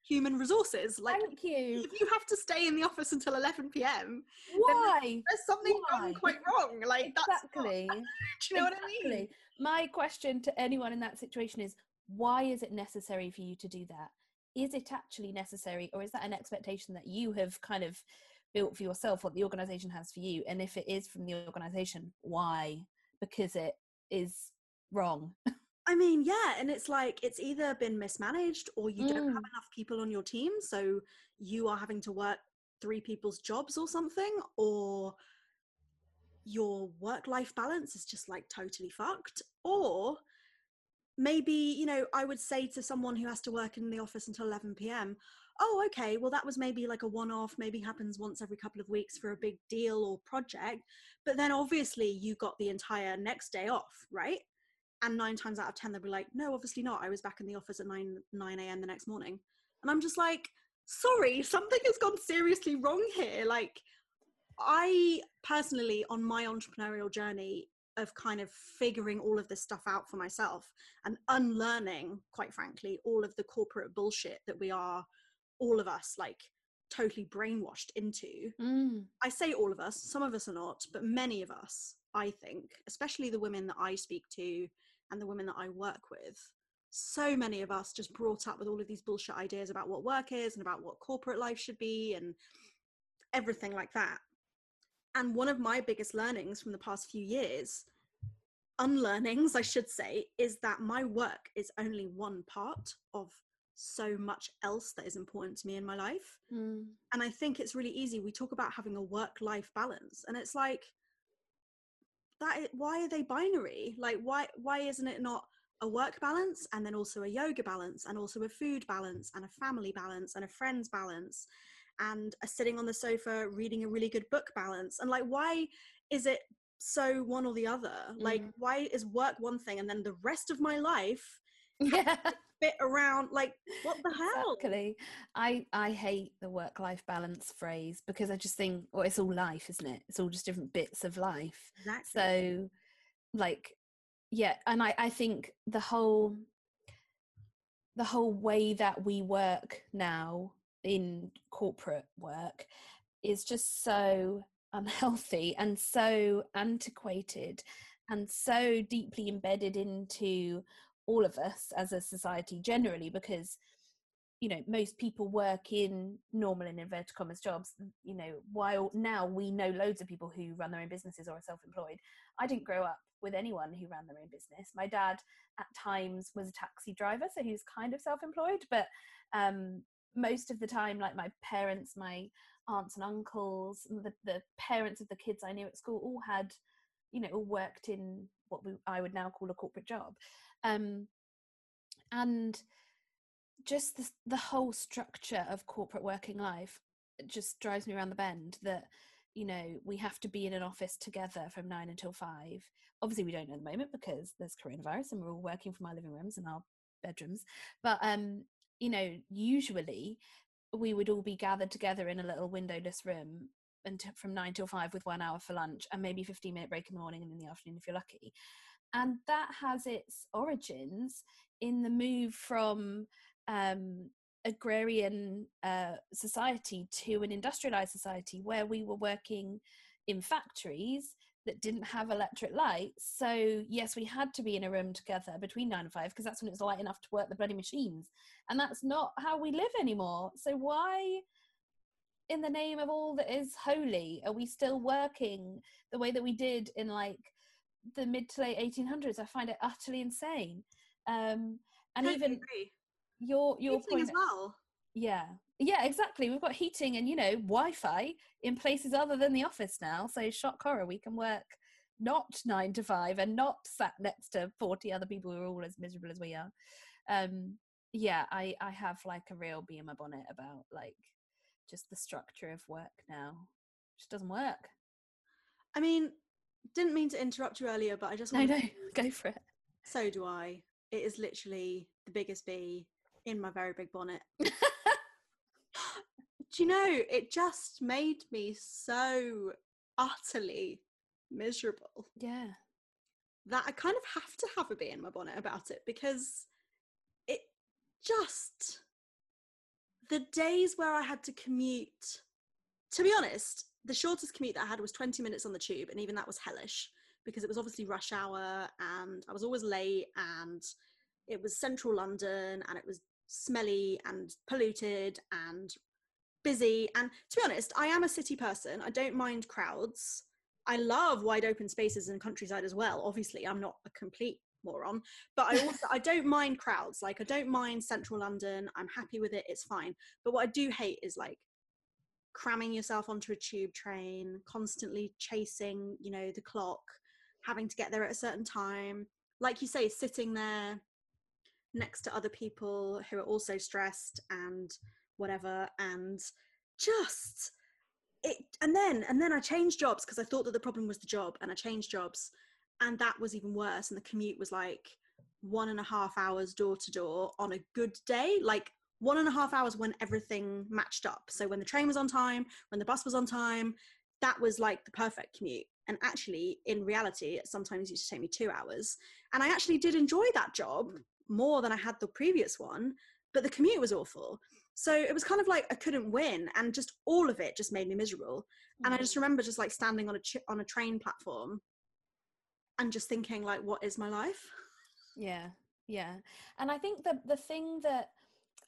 human resources. Like, thank you if you have to stay in the office until 11 p.m., why there's something Why? quite wrong. Like that's not, exactly do you know what I mean? My question to anyone in that situation is why is it necessary for you to do that? Is it actually necessary, or is that an expectation that you have kind of built for yourself, what the organization has for you? And if it is from the organization, why? Because it is wrong. I mean, yeah, and it's like it's either been mismanaged or you don't have Mm. enough people on your team, so you are having to work three people's jobs or something, or your work life balance is just like totally fucked, or maybe, you know, I would say to someone who has to work in the office until 11 p.m., oh, okay, well, that was maybe like a one off, maybe happens once every couple of weeks for a big deal or project. But then obviously you got the entire next day off, right? And nine times out of 10, they'll be like, no, obviously not. I was back in the office at 9, 9 a.m. the next morning. And I'm just like, sorry, something has gone seriously wrong here. Like, I personally, on my entrepreneurial journey of kind of figuring all of this stuff out for myself and unlearning, quite frankly, all of the corporate bullshit that we are, all of us, like totally brainwashed into. Mm. I say all of us, some of us are not, but many of us, I think, especially the women that I speak to and the women that I work with, so many of us just brought up with all of these bullshit ideas about what work is and about what corporate life should be and everything like that. And one of my biggest learnings from the past few years, unlearnings, I should say, is that my work is only one part of so much else that is important to me in my life Mm. and i think it's really easy we talk about having a work life balance and it's like that why are they binary? Like why why isn't it not a work balance and then also a yoga balance and also a food balance and a family balance and a friends balance and a sitting on the sofa reading a really good book balance? And like why is it so one or the other? Like Mm. why is work one thing and then the rest of my life yeah fit around like what the hell? Exactly. I i hate the work life balance phrase because i just think well it's all life isn't it? It's all just different bits of life. Exactly. So like yeah and i i think the whole the whole way that we work now in corporate work is just so unhealthy and so antiquated and so deeply embedded into all of us as a society generally because you know most people work in normal and inverted commas jobs you know while now we know loads of people who run their own businesses or are self-employed. I didn't grow up with anyone who ran their own business. My dad at times was a taxi driver so he was kind of self-employed but um most of the time like my parents my aunts and uncles the, the parents of the kids i knew at school all had you know all worked in what we, i would now call a corporate job. Um and just the, the whole structure of corporate working life just drives me around the bend that you know we have to be in an office together from nine until five. Obviously we don't know at the moment because there's coronavirus and we're all working from our living rooms and our bedrooms. But um you know usually we would all be gathered together in a little windowless room until from nine till five with one hour for lunch and maybe 15 minute break in the morning and in the afternoon if you're lucky and that has its origins in the move from um, agrarian uh, society to an industrialized society where we were working in factories that didn't have electric lights. So, yes, we had to be in a room together between nine and five because that's when it was light enough to work the bloody machines. And that's not how we live anymore. So, why, in the name of all that is holy, are we still working the way that we did in like the mid to late 1800s? I find it utterly insane. Um, and Totally even agree. your your Heating point as well yeah yeah exactly we've got heating and you know wi-fi in places other than the office now so shock horror we can work not nine to five and not sat next to 40 other people who are all as miserable as we are um yeah i i have like a real bee in my bonnet about like just the structure of work now. Just doesn't work. I mean didn't mean to interrupt you earlier but i just no no go for it. So do i. It is literally the biggest bee in my very big bonnet. Do you know it just made me so utterly miserable. Yeah. That I kind of have to have a bee in my bonnet about it because it just the days where I had to commute to be honest the shortest commute that I had was 20 minutes on the tube and even that was hellish because it was obviously rush hour and I was always late and it was central London and it was smelly and polluted and busy. And to be honest I am a city person. I don't mind crowds. I love wide open spaces and countryside as well. Obviously, I'm not a complete moron, but I also I don't mind crowds. Like I don't mind central London. I'm happy with it. It's fine. But what I do hate is like cramming yourself onto a tube train, constantly chasing, you know, the clock, having to get there at a certain time. Like you say, sitting there next to other people who are also stressed and whatever and just it and then and then I changed jobs because I thought that the problem was the job and I changed jobs and that was even worse and the commute was like one and a half hours door to door on a good day like one and a half hours when everything matched up. So when the train was on time when the bus was on time that was like the perfect commute. And actually in reality it sometimes used to take me two hours. And i actually did enjoy that job more than i had the previous one but the commute was awful. So it was kind of like I couldn't win, and just all of it just made me miserable. And I mm. just remember just like standing on a ch- on a train platform, and just thinking like, what is my life? Yeah, yeah. And I think that the thing that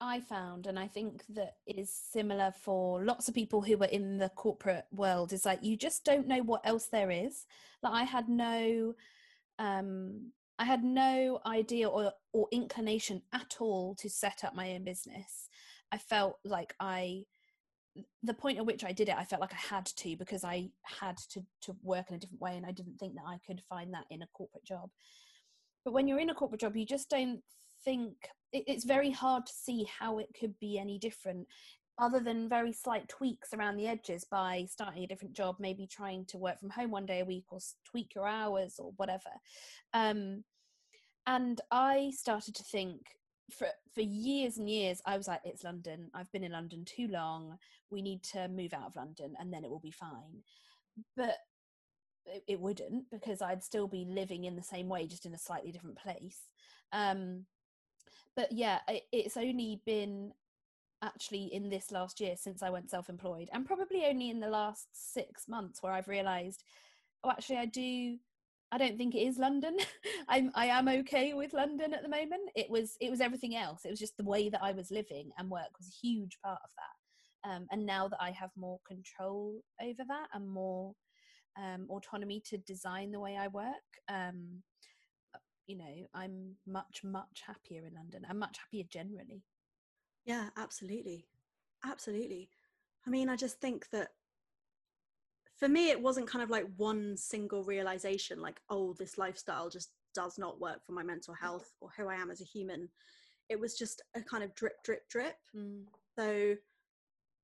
I found, and I think that is similar for lots of people who were in the corporate world, is like you just don't know what else there is. Like I had no, um, I had no idea or or inclination at all to set up my own business. I felt like I the point at which I did it, I felt like I had to because I had to to work in a different way, and I didn't think that I could find that in a corporate job. But when you're in a corporate job, you just don't think it, it's very hard to see how it could be any different. other than very slight tweaks around the edges by starting a different job, maybe trying to work from home one day a week or tweak your hours or whatever. Um, and I started to think for for years and years I was like it's London. I've been in London too long. We need to move out of London and then it will be fine. But it, it wouldn't because I'd still be living in the same way just in a slightly different place. Um but yeah it, it's only been actually in this last year since I went self-employed and probably only in the last 6 months where I've realized oh actually I do I don't think it is London. I'm I am okay with London at the moment. It was it was everything else. It was just the way that I was living and work was a huge part of that. Um, and now that I have more control over that and more um, autonomy to design the way I work, um, you know, I'm much much happier in London. I'm much happier generally. Yeah, absolutely, absolutely. I mean, I just think that for me it wasn't kind of like one single realization like oh this lifestyle just does not work for my mental health or who i am as a human. It was just a kind of drip drip drip. Mm. so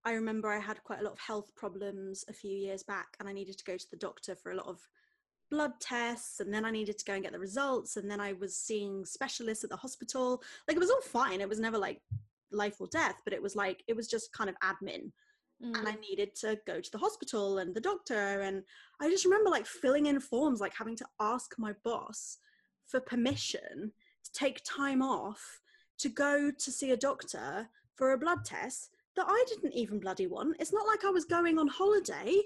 i remember i had quite a lot of health problems a few years back and i needed to go to the doctor for a lot of blood tests and then i needed to go and get the results and then i was seeing specialists at the hospital. Like it was all fine. It was never like life or death but it was like it was just kind of admin Mm. and I mm. needed to go to the hospital and the doctor. And I just remember like filling in forms, like having to ask my boss for permission to take time off to go to see a doctor for a blood test that I didn't even bloody want. It's not like I was going on holiday.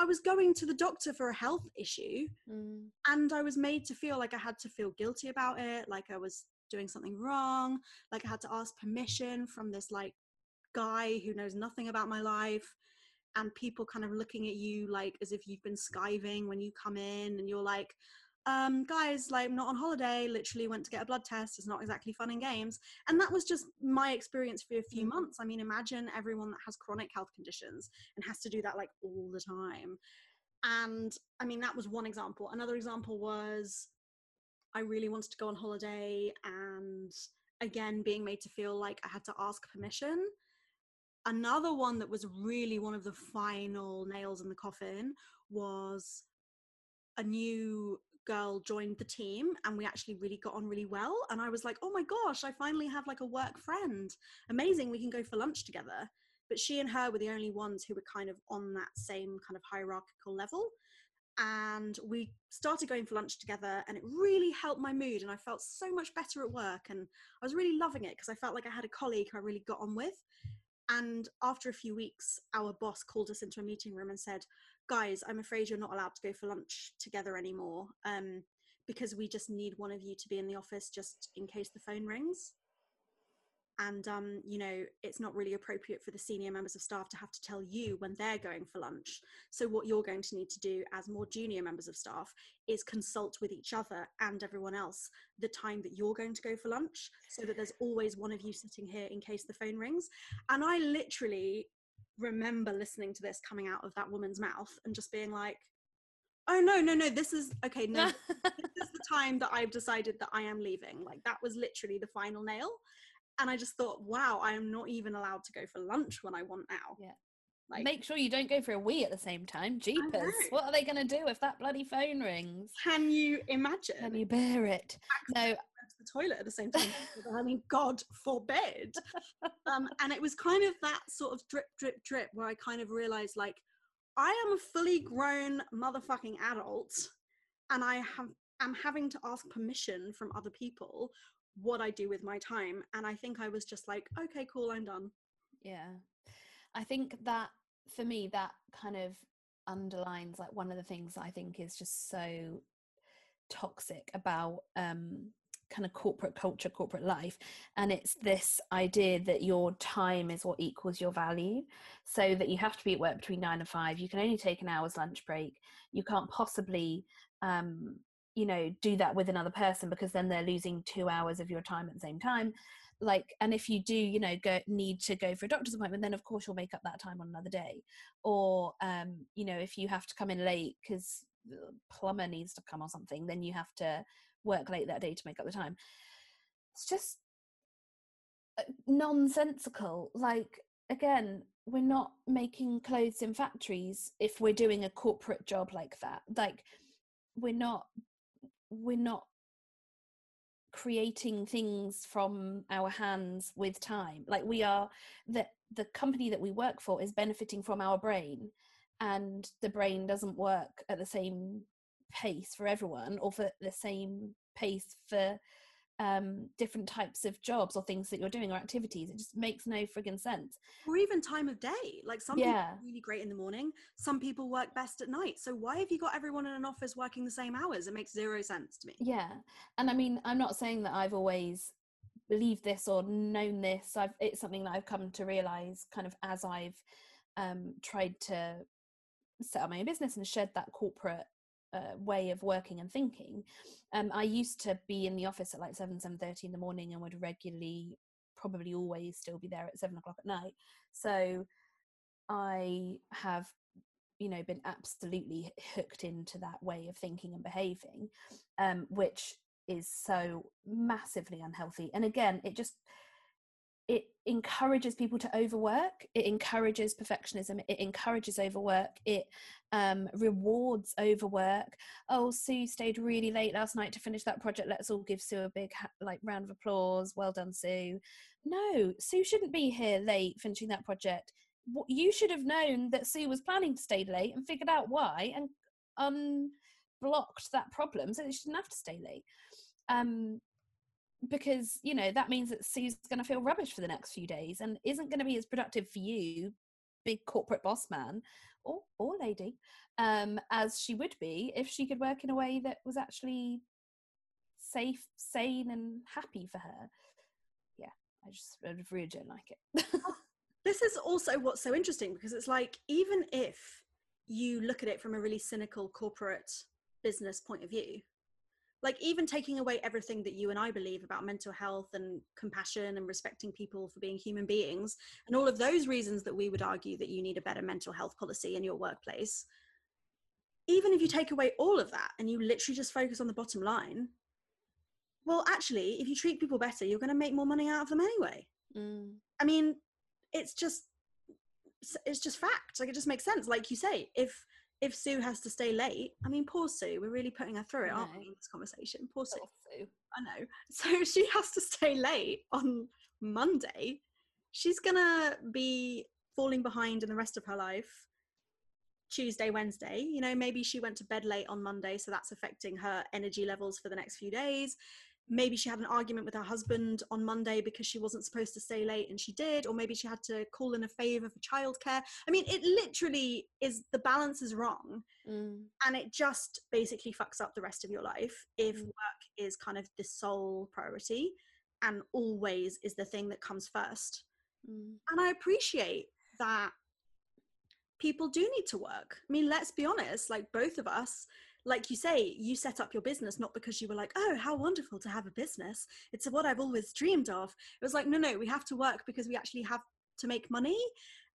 I was going to the doctor for a health issue mm. and I was made to feel like I had to feel guilty about it, like I was doing something wrong, like I had to ask permission from this like guy who knows nothing about my life and people kind of looking at you like as if you've been skiving when you come in and you're like um guys like I'm not on holiday literally went to get a blood test it's not exactly fun and games. And that was just my experience for a few mm-hmm. months. I mean imagine everyone that has chronic health conditions and has to do that like all the time. And i mean that was one example. Another example was i really wanted to go on holiday and again being made to feel like i had to ask permission another one that was really one of the final nails in the coffin was a new girl joined the team and we actually really got on really well. And i was like oh my gosh i finally have like a work friend. Amazing we can go for lunch together. But she and her were the only ones who were kind of on that same kind of hierarchical level. And we started going for lunch together and it really helped my mood and i felt so much better at work and i was really loving it because i felt like i had a colleague i really got on with and after a few weeks, our boss called us into a meeting room and said, Guys, I'm afraid you're not allowed to go for lunch together anymore um, because we just need one of you to be in the office just in case the phone rings and um, you know it's not really appropriate for the senior members of staff to have to tell you when they're going for lunch. So what you're going to need to do as more junior members of staff is consult with each other and everyone else the time that you're going to go for lunch so that there's always one of you sitting here in case the phone rings. And i literally remember listening to this coming out of that woman's mouth and just being like oh no no no this is okay no this is the time that i've decided that i am leaving. Like that was literally the final nail and I just thought, wow, I am not even allowed to go for lunch when I want now. Yeah. Like, Make sure you don't go for a wee at the same time. Jeepers. What are they going to do if that bloody phone rings? Can you imagine? Can you bear it? No. To the toilet at the same time. I mean, God forbid. um, and it was kind of that sort of drip, drip, drip where I kind of realized like, I am a fully grown motherfucking adult and I have am having to ask permission from other people what I do with my time. And I think I was just like, okay, cool, I'm done. Yeah. I think that for me, that kind of underlines like one of the things I think is just so toxic about um kind of corporate culture, corporate life. And it's this idea that your time is what equals your value. So that you have to be at work between nine and five. You can only take an hour's lunch break. You can't possibly um, you know do that with another person because then they're losing two hours of your time at the same time. Like and if you do you know go need to go for a doctor's appointment then of course you'll make up that time on another day. Or um you know if you have to come in late because plumber needs to come or something then you have to work late that day to make up the time. It's just uh, nonsensical. Like again, we're not making clothes in factories if we're doing a corporate job like that. Like we're not we're not creating things from our hands with time. Like we are the the company that we work for is benefiting from our brain and the brain doesn't work at the same pace for everyone or for the same pace for um, different types of jobs or things that you're doing or activities. It just makes no friggin' sense. Or even time of day. Like some yeah. people are really great in the morning, some people work best at night. So why have you got everyone in an office working the same hours? It makes zero sense to me. Yeah. And I mean, I'm not saying that I've always believed this or known this. I've it's something that I've come to realize kind of as I've um, tried to set up my own business and shed that corporate uh, way of working and thinking. Um, I used to be in the office at like seven, seven thirty in the morning, and would regularly, probably always, still be there at seven o'clock at night. So I have, you know, been absolutely hooked into that way of thinking and behaving, um, which is so massively unhealthy. And again, it just it encourages people to overwork it encourages perfectionism it encourages overwork it um, rewards overwork. Oh sue stayed really late last night to finish that project. Let's all give sue a big like round of applause. Well done sue. No sue shouldn't be here late finishing that project. You should have known that sue was planning to stay late and figured out why and unblocked that problem so that she didn't have to stay late. Um, because you know that means that Sue's going to feel rubbish for the next few days and isn't going to be as productive for you, big corporate boss man or or lady, um, as she would be if she could work in a way that was actually safe, sane, and happy for her. Yeah, I just I really don't like it. this is also what's so interesting because it's like even if you look at it from a really cynical corporate business point of view like even taking away everything that you and I believe about mental health and compassion and respecting people for being human beings and all of those reasons that we would argue that you need a better mental health policy in your workplace even if you take away all of that and you literally just focus on the bottom line well actually if you treat people better you're going to make more money out of them anyway. Mm. i mean it's just it's just fact. Like it just makes sense. Like you say if if Sue has to stay late, I mean, poor Sue, we're really putting her through it, aren't we, in this conversation? Poor Sue. Sue. I know. So she has to stay late on Monday. She's gonna be falling behind in the rest of her life. Tuesday, Wednesday, you know, maybe she went to bed late on Monday, so that's affecting her energy levels for the next few days maybe she had an argument with her husband on Monday because she wasn't supposed to stay late and she did, or maybe she had to call in a favor for childcare. I mean, it literally is the balance is wrong. Mm. And it just basically fucks up the rest of your life if mm. work is kind of the sole priority and always is the thing that comes first. Mm. And I appreciate that people do need to work. I mean, let's be honest, like both of us like you say, you set up your business not because you were like, oh, how wonderful to have a business. It's what I've always dreamed of. It was like, no, no, we have to work because we actually have to make money.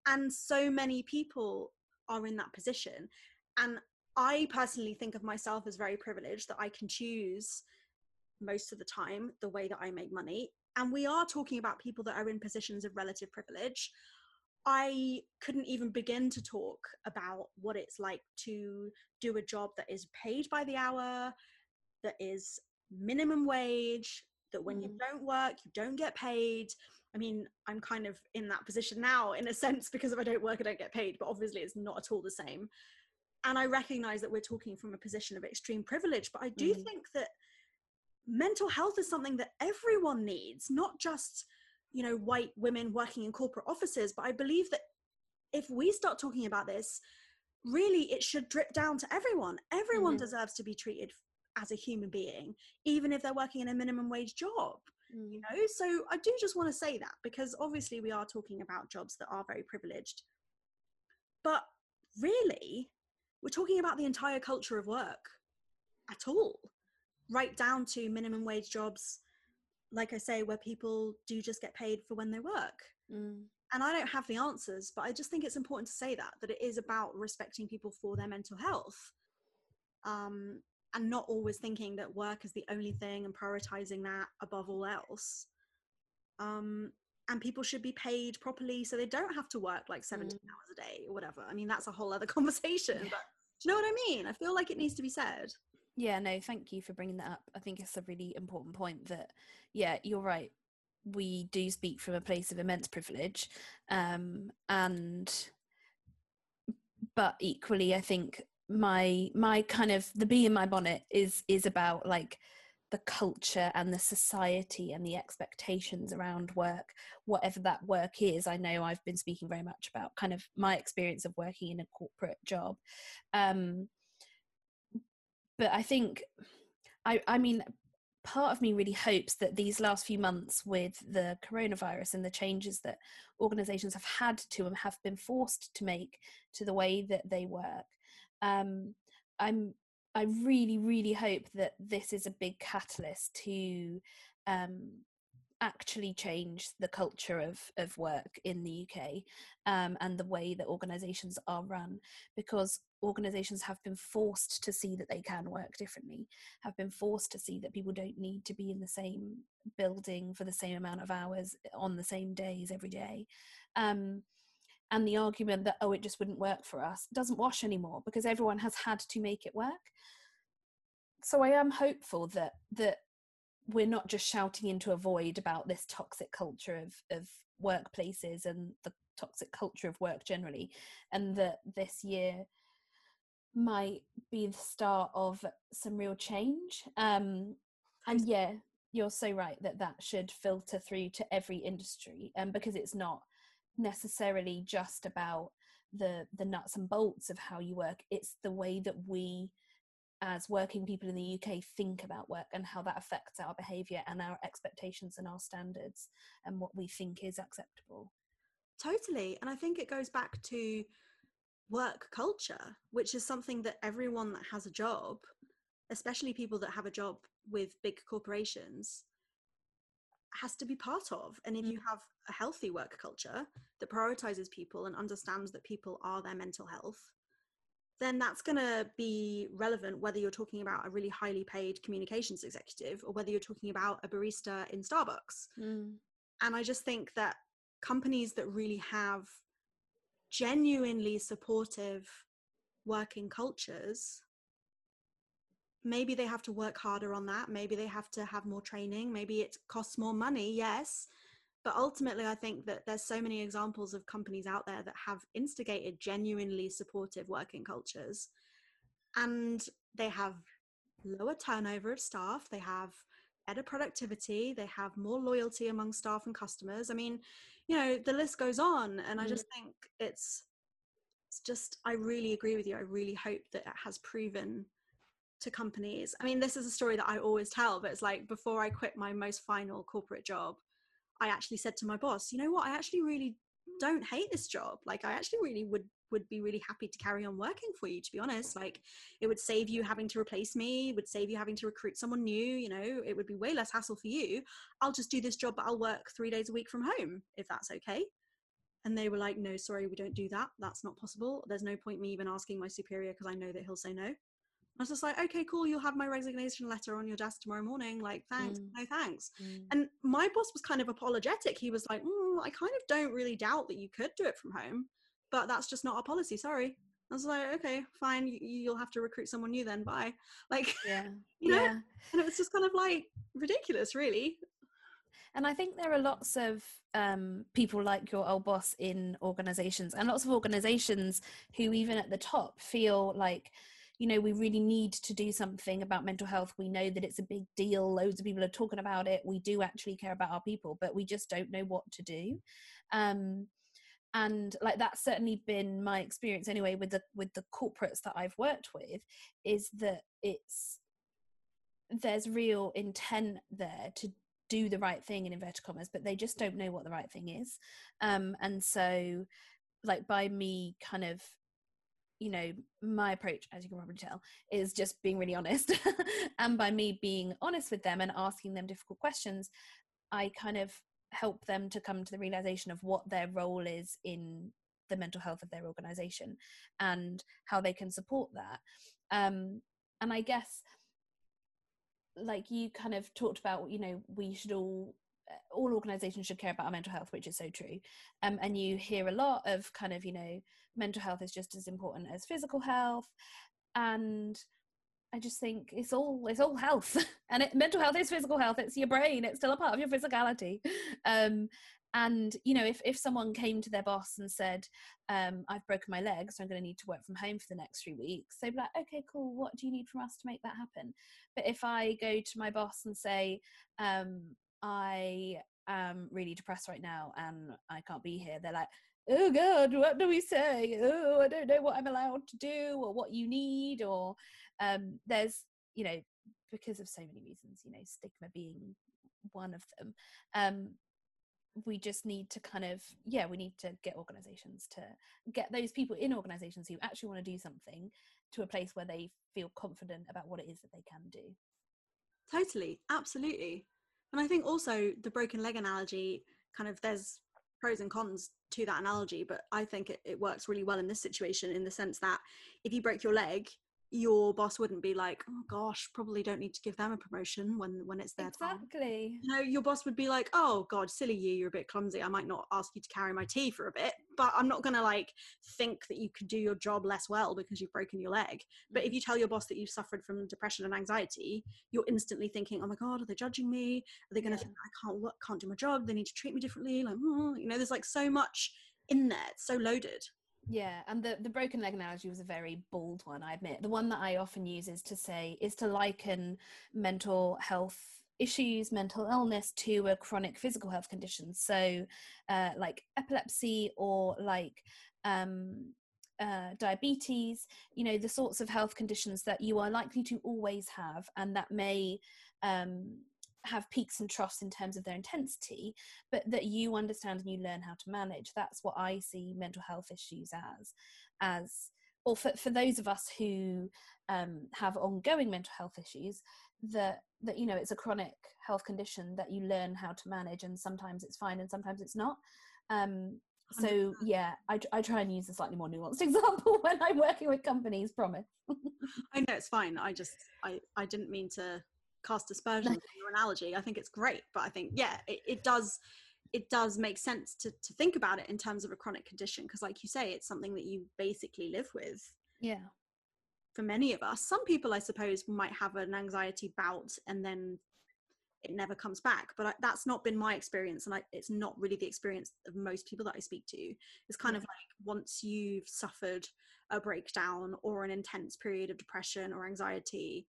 And so many people are in that position. And I personally think of myself as very privileged that I can choose most of the time the way that I make money. And we are talking about people that are in positions of relative privilege. I couldn't even begin to talk about what it's like to do a job that is paid by the hour, that is minimum wage, that when mm. you don't work, you don't get paid. I mean, I'm kind of in that position now in a sense because if I don't work, I don't get paid, but obviously it's not at all the same. And I recognize that we're talking from a position of extreme privilege, but I do mm. think that mental health is something that everyone needs, not just you know white women working in corporate offices but i believe that if we start talking about this really it should drip down to everyone everyone mm-hmm. deserves to be treated as a human being even if they're working in a minimum wage job mm. you know so i do just want to say that because obviously we are talking about jobs that are very privileged but really we're talking about the entire culture of work at all right down to minimum wage jobs like I say, where people do just get paid for when they work. Mm. And I don't have the answers, but I just think it's important to say that that it is about respecting people for their mental health, um, and not always thinking that work is the only thing and prioritizing that above all else. Um, and people should be paid properly so they don't have to work like 17 Mm. hours a day or whatever. I mean, that's a whole other conversation, Yeah. but do you know what I mean? I feel like it needs to be said. Yeah, no, thank you for bringing that up. I think it's a really important point that, yeah, you're right. We do speak from a place of immense privilege. Um, and, but equally, I think my, my kind of, the bee in my bonnet is, is about like the culture and the society and the expectations around work, whatever that work is. I know I've been speaking very much about kind of my experience of working in a corporate job. Um, but I think I I mean part of me really hopes that these last few months with the coronavirus and the changes that organizations have had to and have been forced to make to the way that they work um I'm I really really hope that this is a big catalyst to um actually change the culture of of work in the UK um, and the way that organizations are run because organizations have been forced to see that they can work differently have been forced to see that people don't need to be in the same building for the same amount of hours on the same days every day. Um, and the argument that oh it just wouldn't work for us doesn't wash anymore because everyone has had to make it work. So i am hopeful that that we're not just shouting into a void about this toxic culture of of workplaces and the toxic culture of work generally and that this year might be the start of some real change. Um and yeah you're so right that that should filter through to every industry and um, because it's not necessarily just about the the nuts and bolts of how you work. It's the way that we as working people in the UK think about work and how that affects our behaviour and our expectations and our standards and what we think is acceptable. Totally. And I think it goes back to work culture, which is something that everyone that has a job, especially people that have a job with big corporations, has to be part of. And if mm. you have a healthy work culture that prioritizes people and understands that people are their mental health, then that's going to be relevant whether you're talking about a really highly paid communications executive or whether you're talking about a barista in Starbucks. Mm. And I just think that companies that really have genuinely supportive working cultures maybe they have to work harder on that maybe they have to have more training maybe it costs more money yes but ultimately i think that there's so many examples of companies out there that have instigated genuinely supportive working cultures and they have lower turnover of staff they have better productivity they have more loyalty among staff and customers. I mean you know the list goes on and i mm. just think it's it's just i really agree with you. I really hope that it has proven to companies. I mean this is a story that i always tell but it's like before i quit my most final corporate job I actually said to my boss, you know what, I actually really don't hate this job. Like I actually really would would be really happy to carry on working for you to be honest. Like it would save you having to replace me, would save you having to recruit someone new, you know, it would be way less hassle for you. I'll just do this job but I'll work 3 days a week from home if that's okay. And they were like, "No, sorry, we don't do that. That's not possible. There's no point me even asking my superior because I know that he'll say no." I was just like, okay, cool. You'll have my resignation letter on your desk tomorrow morning. Like, thanks, Mm. no thanks. Mm. And my boss was kind of apologetic. He was like, mm, I kind of don't really doubt that you could do it from home, but that's just not our policy. Sorry. I was like, okay, fine. y- You'll have to recruit someone new then. Bye. Like, Yeah. you know, yeah. and it was just kind of like ridiculous, really. And I think there are lots of um, people like your old boss in organizations, and lots of organizations who, even at the top, feel like, you know, we really need to do something about mental health. We know that it's a big deal. Loads of people are talking about it. We do actually care about our people, but we just don't know what to do. Um, and like that's certainly been my experience anyway with the with the corporates that I've worked with, is that it's there's real intent there to do the right thing in inverted commas but they just don't know what the right thing is um and so like by me kind of you know my approach as you can probably tell is just being really honest. And by me being honest with them and asking them difficult questions i kind of help them to come to the realization of what their role is in the mental health of their organization and how they can support that. Um and i guess like you kind of talked about you know we should all all organizations should care about our mental health which is so true. Um, and you hear a lot of kind of you know mental health is just as important as physical health and I just think it's all it's all health, and it, mental health is physical health. It's your brain. It's still a part of your physicality. Um, and you know, if if someone came to their boss and said, um, "I've broken my leg, so I'm going to need to work from home for the next three weeks," they'd be like, "Okay, cool. What do you need from us to make that happen?" But if I go to my boss and say, um, "I am really depressed right now and I can't be here," they're like, oh god what do we say? Oh i don't know what i'm allowed to do or what you need or um there's you know because of so many reasons you know stigma being one of them um we just need to kind of yeah we need to get organizations to get those people in organizations who actually want to do something to a place where they feel confident about what it is that they can do. Totally absolutely. And i think also the broken leg analogy kind of there's pros and cons to that analogy, but I think it, it works really well in this situation in the sense that if you break your leg, your boss wouldn't be like, "Oh gosh, probably don't need to give them a promotion when when it's their exactly. time." You know, your boss would be like, "Oh god, silly you, you're a bit clumsy. I might not ask you to carry my tea for a bit, but I'm not to like think that you could do your job less well because you've broken your leg." But if mm. you tell your boss that you've suffered from depression and anxiety, you're instantly thinking, "Oh my god, are they judging me? Are they to yeah. think I can't work, can't do my job? They need to treat me differently?" Like, oh, you know, there's like so much in there. It's so loaded. Yeah, and the the broken leg analogy was a very bold one, I admit. The one that I often use is to say is to liken mental health issues, mental illness to a chronic physical health condition. So, uh, like epilepsy or like um, uh, diabetes, you know, the sorts of health conditions that you are likely to always have, and that may um, have peaks and troughs in terms of their intensity, but that you understand and you learn how to manage. That's what I see mental health issues as, as or for, for those of us who um, have ongoing mental health issues, that that you know it's a chronic health condition that you learn how to manage, and sometimes it's fine and sometimes it's not. Um, so yeah, I, I try and use a slightly more nuanced example when I'm working with companies. Promise. I know it's fine. I just I I didn't mean to cast aspersions on your analogy. I think it's great, but I think yeah, it, it does it does make sense to to think about it in terms of a chronic condition because, like you say, it's something that you basically live with. Yeah. For many of us, some people, I suppose, might have an anxiety bout and then it never comes back. But I, that's not been my experience, and I, it's not really the experience of most people that I speak to. It's kind of like once you've suffered a breakdown or an intense period of depression or anxiety,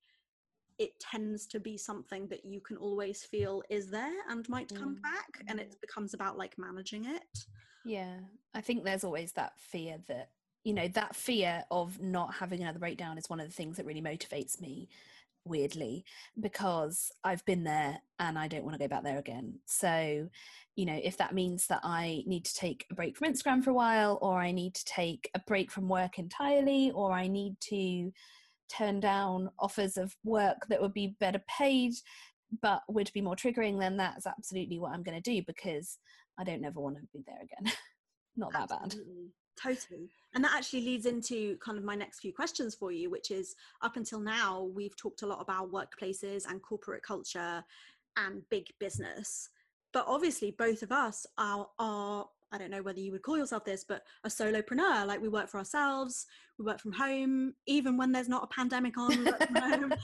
it tends to be something that you can always feel is there and might come mm. back and it becomes about like managing it yeah i think there's always that fear that you know that fear of not having another breakdown is one of the things that really motivates me weirdly because i've been there and i don't want to go back there again so you know if that means that i need to take a break from instagram for a while or i need to take a break from work entirely or i need to turn down offers of work that would be better paid but would be more triggering then that's absolutely what i'm going to do because i don't ever want to be there again. Not that absolutely. bad totally. And that actually leads into kind of my next few questions for you which is up until now we've talked a lot about workplaces and corporate culture and big business but obviously both of us are are I don't know whether you would call yourself this, but a solopreneur. Like we work for ourselves, we work from home, even when there's not a pandemic on, we work from home.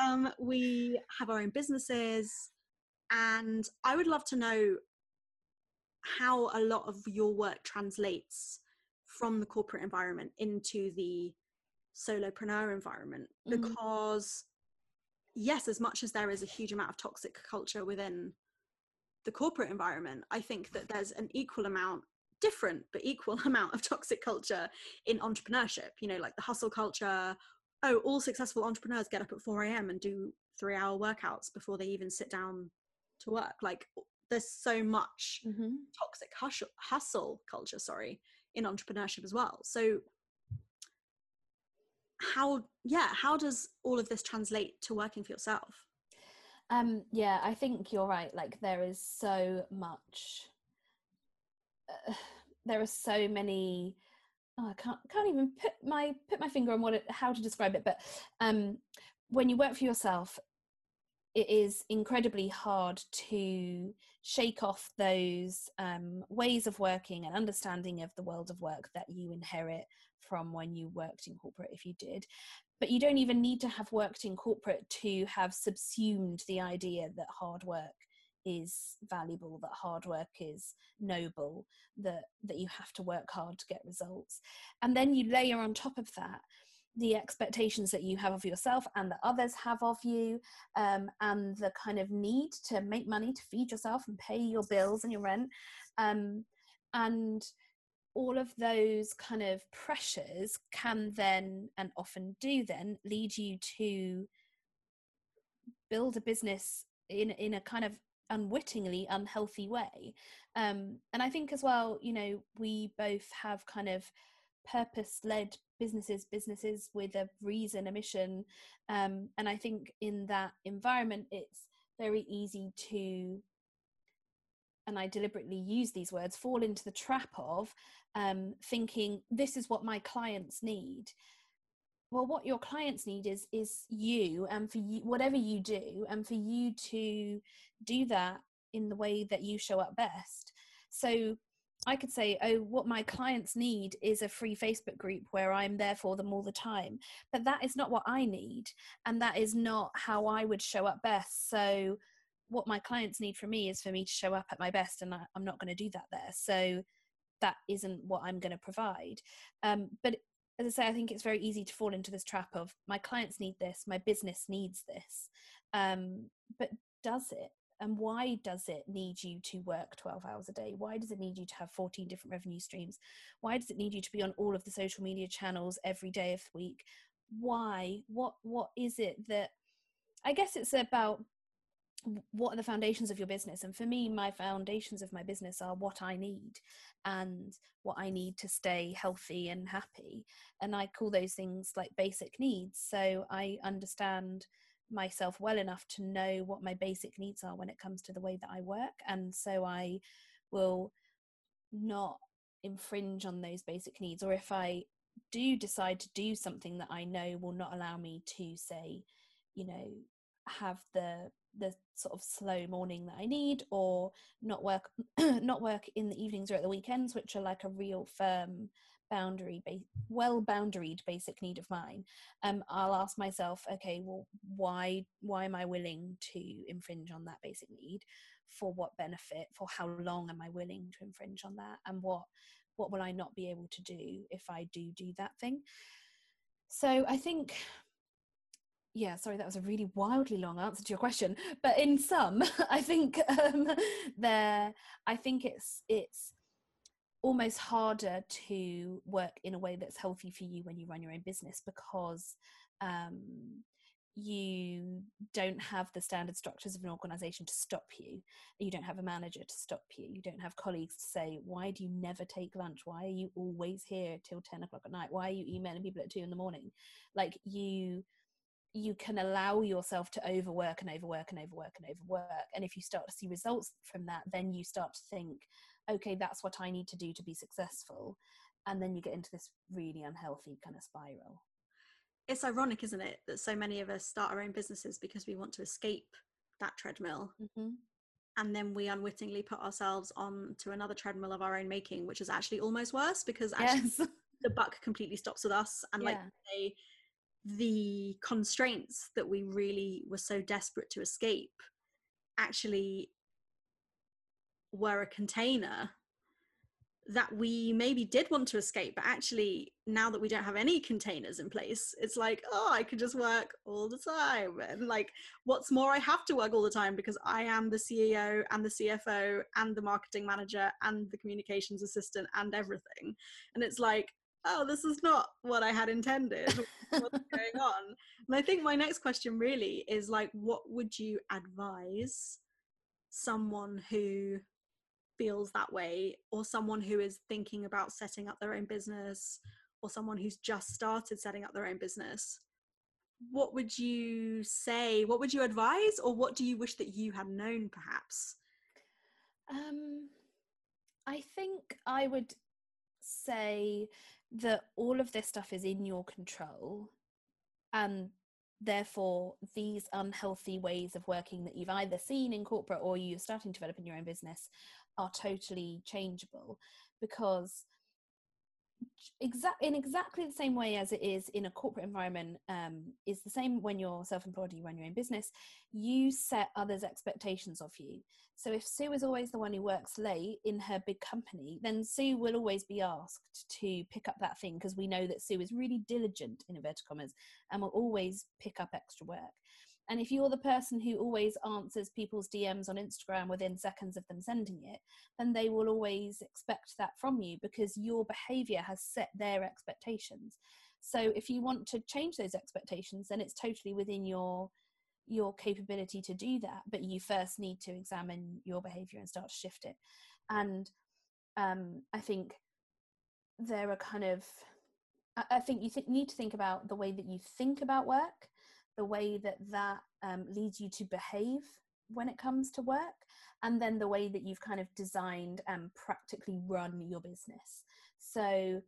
Um, we have our own businesses. And I would love to know how a lot of your work translates from the corporate environment into the solopreneur environment. Mm-hmm. Because, yes, as much as there is a huge amount of toxic culture within the corporate environment, I think that there's an equal amount, different but equal amount of toxic culture in entrepreneurship. You know, like the hustle culture. Oh, all successful entrepreneurs get up at 4 a.m. and do three hour workouts before they even sit down to work. Like there's so much mm-hmm. toxic hustle, hustle culture, sorry, in entrepreneurship as well. So how yeah how does all of this translate to working for yourself um, yeah, I think you're right. Like there is so much. Uh, there are so many. Oh, I can't can't even put my put my finger on what it, how to describe it. But um, when you work for yourself, it is incredibly hard to shake off those um, ways of working and understanding of the world of work that you inherit from when you worked in corporate if you did but you don't even need to have worked in corporate to have subsumed the idea that hard work is valuable that hard work is noble that that you have to work hard to get results. And then you layer on top of that the expectations that you have of yourself and that others have of you um, and the kind of need to make money to feed yourself and pay your bills and your rent. Um, and all of those kind of pressures can then and often do then lead you to build a business in in a kind of unwittingly unhealthy way. Um, and i think as well you know we both have kind of purpose led businesses businesses with a reason a mission. Um, and i think in that environment it's very easy to and I deliberately use these words, fall into the trap of um, thinking this is what my clients need. Well, what your clients need is is you, and for you, whatever you do, and for you to do that in the way that you show up best. So I could say, oh, what my clients need is a free Facebook group where I'm there for them all the time. But that is not what I need. And that is not how I would show up best. So what my clients need from me is for me to show up at my best and I, am not going to do that there so that isn't what i'm going to provide. Um, but as i say i think it's very easy to fall into this trap of my clients need this my business needs this. Um, but does it? And why does it need you to work 12 hours a day? Why does it need you to have 14 different revenue streams? Why does it need you to be on all of the social media channels every day of the week? Why? What what is it that i guess it's about what are the foundations of your business? And for me my foundations of my business are what i need and what i need to stay healthy and happy. And i call those things like basic needs. So i understand myself well enough to know what my basic needs are when it comes to the way that i work. And so i will not infringe on those basic needs. Or if i do decide to do something that i know will not allow me to say you know have the the sort of slow morning that I need or not work not work in the evenings or at the weekends which are like a real firm boundary ba- well boundaried basic need of mine um I'll ask myself okay well why why am I willing to infringe on that basic need? For what benefit? For how long am I willing to infringe on that? And what what will I not be able to do if I do do that thing? So I think yeah sorry that was a really wildly long answer to your question but in sum i think um there i think it's it's almost harder to work in a way that's healthy for you when you run your own business because um you don't have the standard structures of an organization to stop you. You don't have a manager to stop you. You don't have colleagues to say why do you never take lunch? Why are you always here till 10 o'clock at night? Why are you emailing people at 2 in the morning? Like you you can allow yourself to overwork and overwork and overwork and overwork. And if you start to see results from that, then you start to think, okay, that's what I need to do to be successful. And then you get into this really unhealthy kind of spiral. It's ironic, isn't it, that so many of us start our own businesses because we want to escape that treadmill. Mm-hmm. And then we unwittingly put ourselves on to another treadmill of our own making, which is actually almost worse because actually yes. the buck completely stops with us. And yeah. like they the constraints that we really were so desperate to escape actually were a container that we maybe did want to escape but actually now that we don't have any containers in place it's like oh i could just work all the time. And like what's more i have to work all the time because i am the ceo and the cfo and the marketing manager and the communications assistant and everything. And it's like oh, this is not what I had intended. What's going on? And I think my next question really is like, what would you advise someone who feels that way, or someone who is thinking about setting up their own business, or someone who's just started setting up their own business? What would you say? What would you advise, or what do you wish that you had known, perhaps? Um, I think I would say that all of this stuff is in your control and therefore these unhealthy ways of working that you've either seen in corporate or you're starting to develop in your own business are totally changeable because exact in exactly the same way as it is in a corporate environment um, is the same when you're self-employed you run your own business you set others expectations of you. So if sue is always the one who works late in her big company then sue will always be asked to pick up that thing because we know that sue is really diligent in inverted commas and will always pick up extra work and if you're the person who always answers people's DMs on Instagram within seconds of them sending it, then they will always expect that from you because your behavior has set their expectations. So if you want to change those expectations, then it's totally within your your capability to do that. But you first need to examine your behavior and start to shift it. And um, I think there are kind of I think you th- need to think about the way that you think about work the way that that um, leads you to behave when it comes to work and then the way that you've kind of designed and practically run your business. So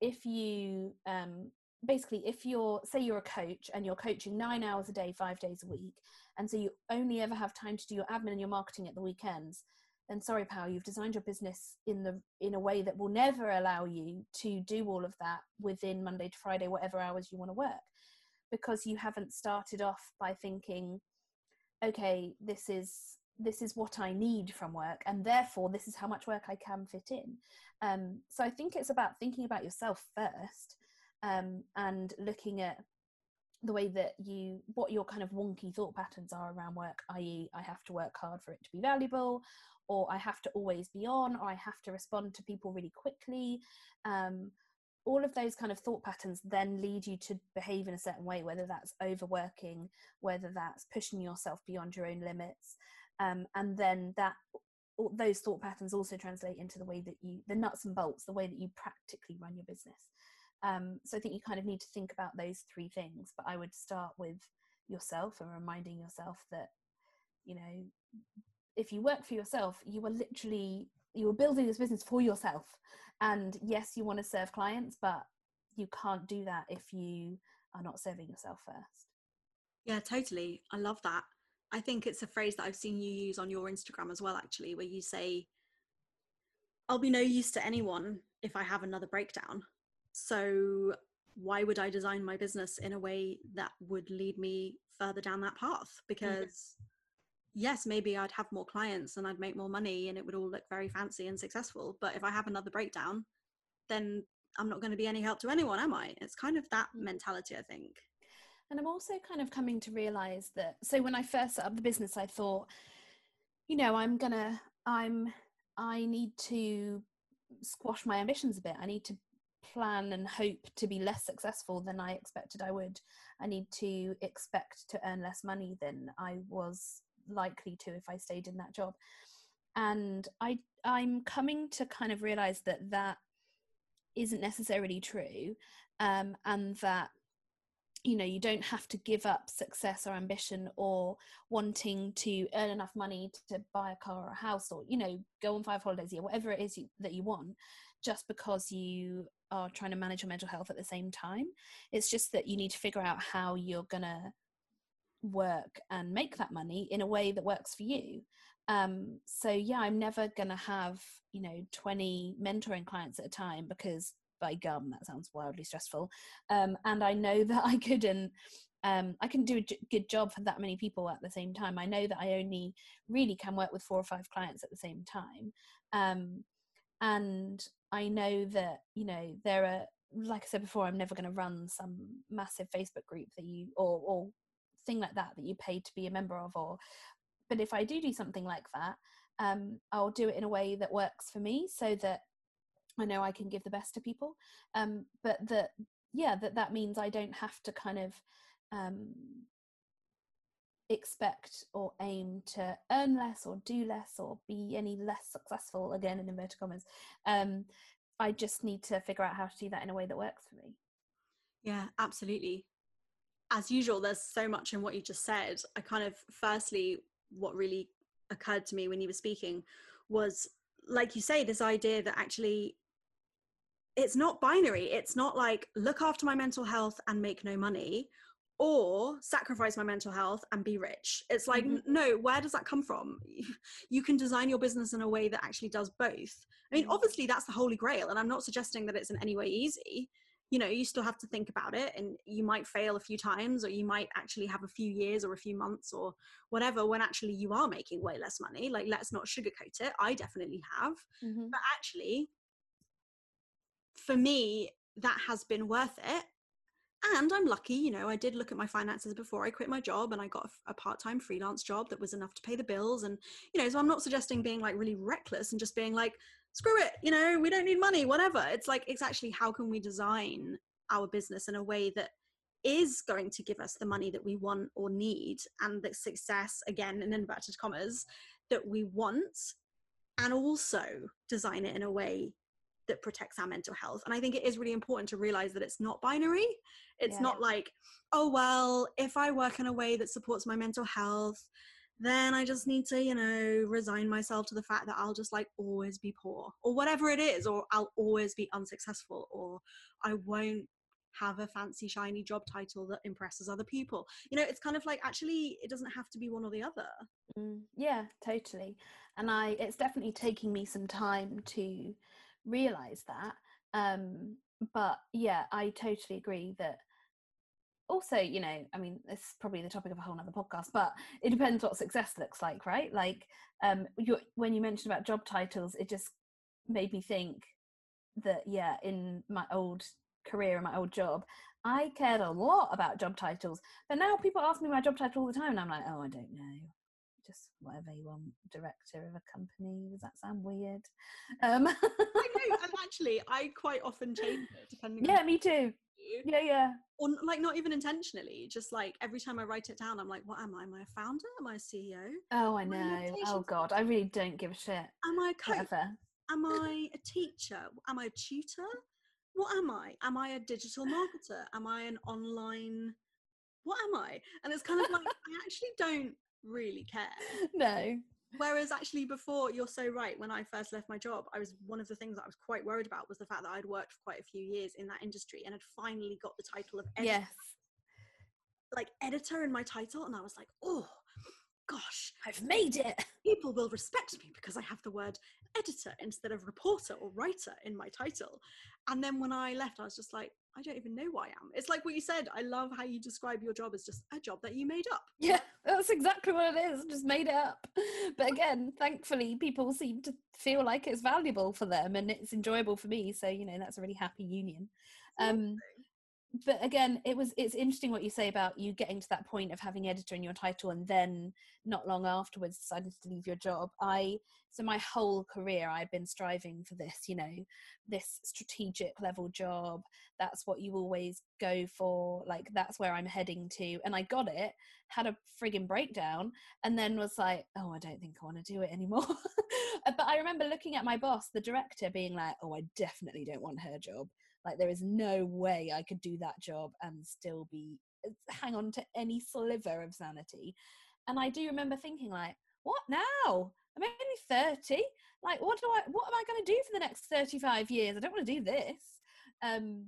if you um, basically if you're say you're a coach and you're coaching nine hours a day five days a week and so you only ever have time to do your admin and your marketing at the weekends then sorry pal you've designed your business in the in a way that will never allow you to do all of that within monday to friday whatever hours you want to work because you haven't started off by thinking okay this is this is what i need from work and therefore this is how much work i can fit in. Um, so i think it's about thinking about yourself first um, and looking at the way that you what your kind of wonky thought patterns are around work i.e i have to work hard for it to be valuable or i have to always be on or i have to respond to people really quickly. Um, all of those kind of thought patterns then lead you to behave in a certain way whether that's overworking whether that's pushing yourself beyond your own limits um, and then that those thought patterns also translate into the way that you the nuts and bolts the way that you practically run your business. Um, so i think you kind of need to think about those three things but i would start with yourself and reminding yourself that you know if you work for yourself you are literally you are building this business for yourself. And yes you want to serve clients but you can't do that if you are not serving yourself first. Yeah totally. I love that. I think it's a phrase that i've seen you use on your instagram as well actually where you say i'll be no use to anyone if i have another breakdown. So why would i design my business in a way that would lead me further down that path? Because yes, maybe I'd have more clients and I'd make more money and it would all look very fancy and successful. But if I have another breakdown, then I'm not going to be any help to anyone, am I? It's kind of that mentality, I think. And I'm also kind of coming to realize that. So when I first set up the business, I thought, you know, I'm gonna, I'm, I need to squash my ambitions a bit. I need to plan and hope to be less successful than I expected I would. I need to expect to earn less money than I was likely to if I stayed in that job. And I I'm coming to kind of realize that that isn't necessarily true, um, and that you know you don't have to give up success or ambition or wanting to earn enough money to buy a car or a house or you know go on five holidays a year whatever it is you, that you want just because you are trying to manage your mental health at the same time it's just that you need to figure out how you're gonna work and make that money in a way that works for you. Um, so yeah i'm never going to have you know 20 mentoring clients at a time because by gum that sounds wildly stressful. Um, and i know that i couldn't um, i can do a j- good job for that many people at the same time. I know that i only really can work with four or five clients at the same time. Um, and i know that you know there are like i said before i'm never going to run some massive facebook group that you or, or thing like that that you paid to be a member of or but if i do do something like that um, i'll do it in a way that works for me so that i know i can give the best to people. Um, but that yeah that that means i don't have to kind of um, expect or aim to earn less or do less or be any less successful again in inverted commas. Um, i just need to figure out how to do that in a way that works for me. Yeah absolutely as usual, there's so much in what you just said. I kind of, firstly, what really occurred to me when you were speaking was, like you say, this idea that actually it's not binary. It's not like look after my mental health and make no money, or sacrifice my mental health and be rich. It's like, Mhm. no, where does that come from? You can design your business in a way that actually does both. I mean, Mhm. obviously, that's the holy grail, and I'm not suggesting that it's in any way easy. You know, you still have to think about it, and you might fail a few times, or you might actually have a few years or a few months or whatever when actually you are making way less money. Like, let's not sugarcoat it. I definitely have Mhm. but actually for me that has been worth it and i'm lucky you know i did look at my finances before i quit my job and i got a, part-time freelance job that was enough to pay the bills and you know so i'm not suggesting being like really reckless and just being like screw it you know we don't need money whatever it's like it's actually how can we design our business in a way that is going to give us the money that we want or need and the success again in inverted commas that we want and also design it in a way that protects our mental health. And I think it is really important to realize that it's not binary. It's Yeah. not like, oh, well, if I work in a way that supports my mental health, then I just need to, you know, resign myself to the fact that I'll just like always be poor or whatever it is, or I'll always be unsuccessful, or I won't have a fancy, shiny job title that impresses other people. You know, it's kind of like actually, it doesn't have to be one or the other. Mm, yeah, totally. And I, it's definitely taking me some time to realize that. Um, but yeah, I totally agree that. Also, you know, I mean, this is probably the topic of a whole other podcast, but it depends what success looks like, right? Like, um, when you mentioned about job titles, it just made me think that yeah, in my old career and my old job, I cared a lot about job titles. But now people ask me my job title all the time, and I'm like, oh, I don't know just whatever you want, director of a company. Does that sound weird? Um, I know, and actually, I quite often change it depending yeah, on me too. you. Yeah, yeah. or like not even intentionally just like every time i write it down i'm like what am i am i a founder am i a ceo Oh, I know. Oh God, I really don't give a shit. am i a coach Whatever. am i a teacher am i a tutor what am i am i a digital marketer am i an online what am i and it's kind of like i actually don't really care No. whereas actually before you're so right when i first left my job i was one of the things that i was quite worried about was the fact that i'd worked for quite a few years in that industry and had finally got the title of editor Yes. like editor in my title and i was like oh gosh I've made it. people will respect me because i have the word editor instead of reporter or writer in my title and then when i left i was just like i don't even know who i am it's like what you said i love how you describe your job as just a job that you made up Yeah, that's exactly what it is. Just made it up. But again, thankfully, people seem to feel like it's valuable for them and it's enjoyable for me. So, you know, that's a really happy union. Um, but again it was it's interesting what you say about you getting to that point of having editor in your title and then not long afterwards decided to leave your job. I so my whole career i've been striving for this you know this strategic level job. That's what you always go for. Like that's where i'm heading to. And i got it had a frigging breakdown and then was like oh i don't think i want to do it anymore. But i remember looking at my boss the director being like oh i definitely don't want her job like there is no way I could do that job and still be uh, hang on to any sliver of sanity. And I do remember thinking like, what now? I'm only 30. Like what do I what am I going to do for the next 35 years? I don't want to do this. Um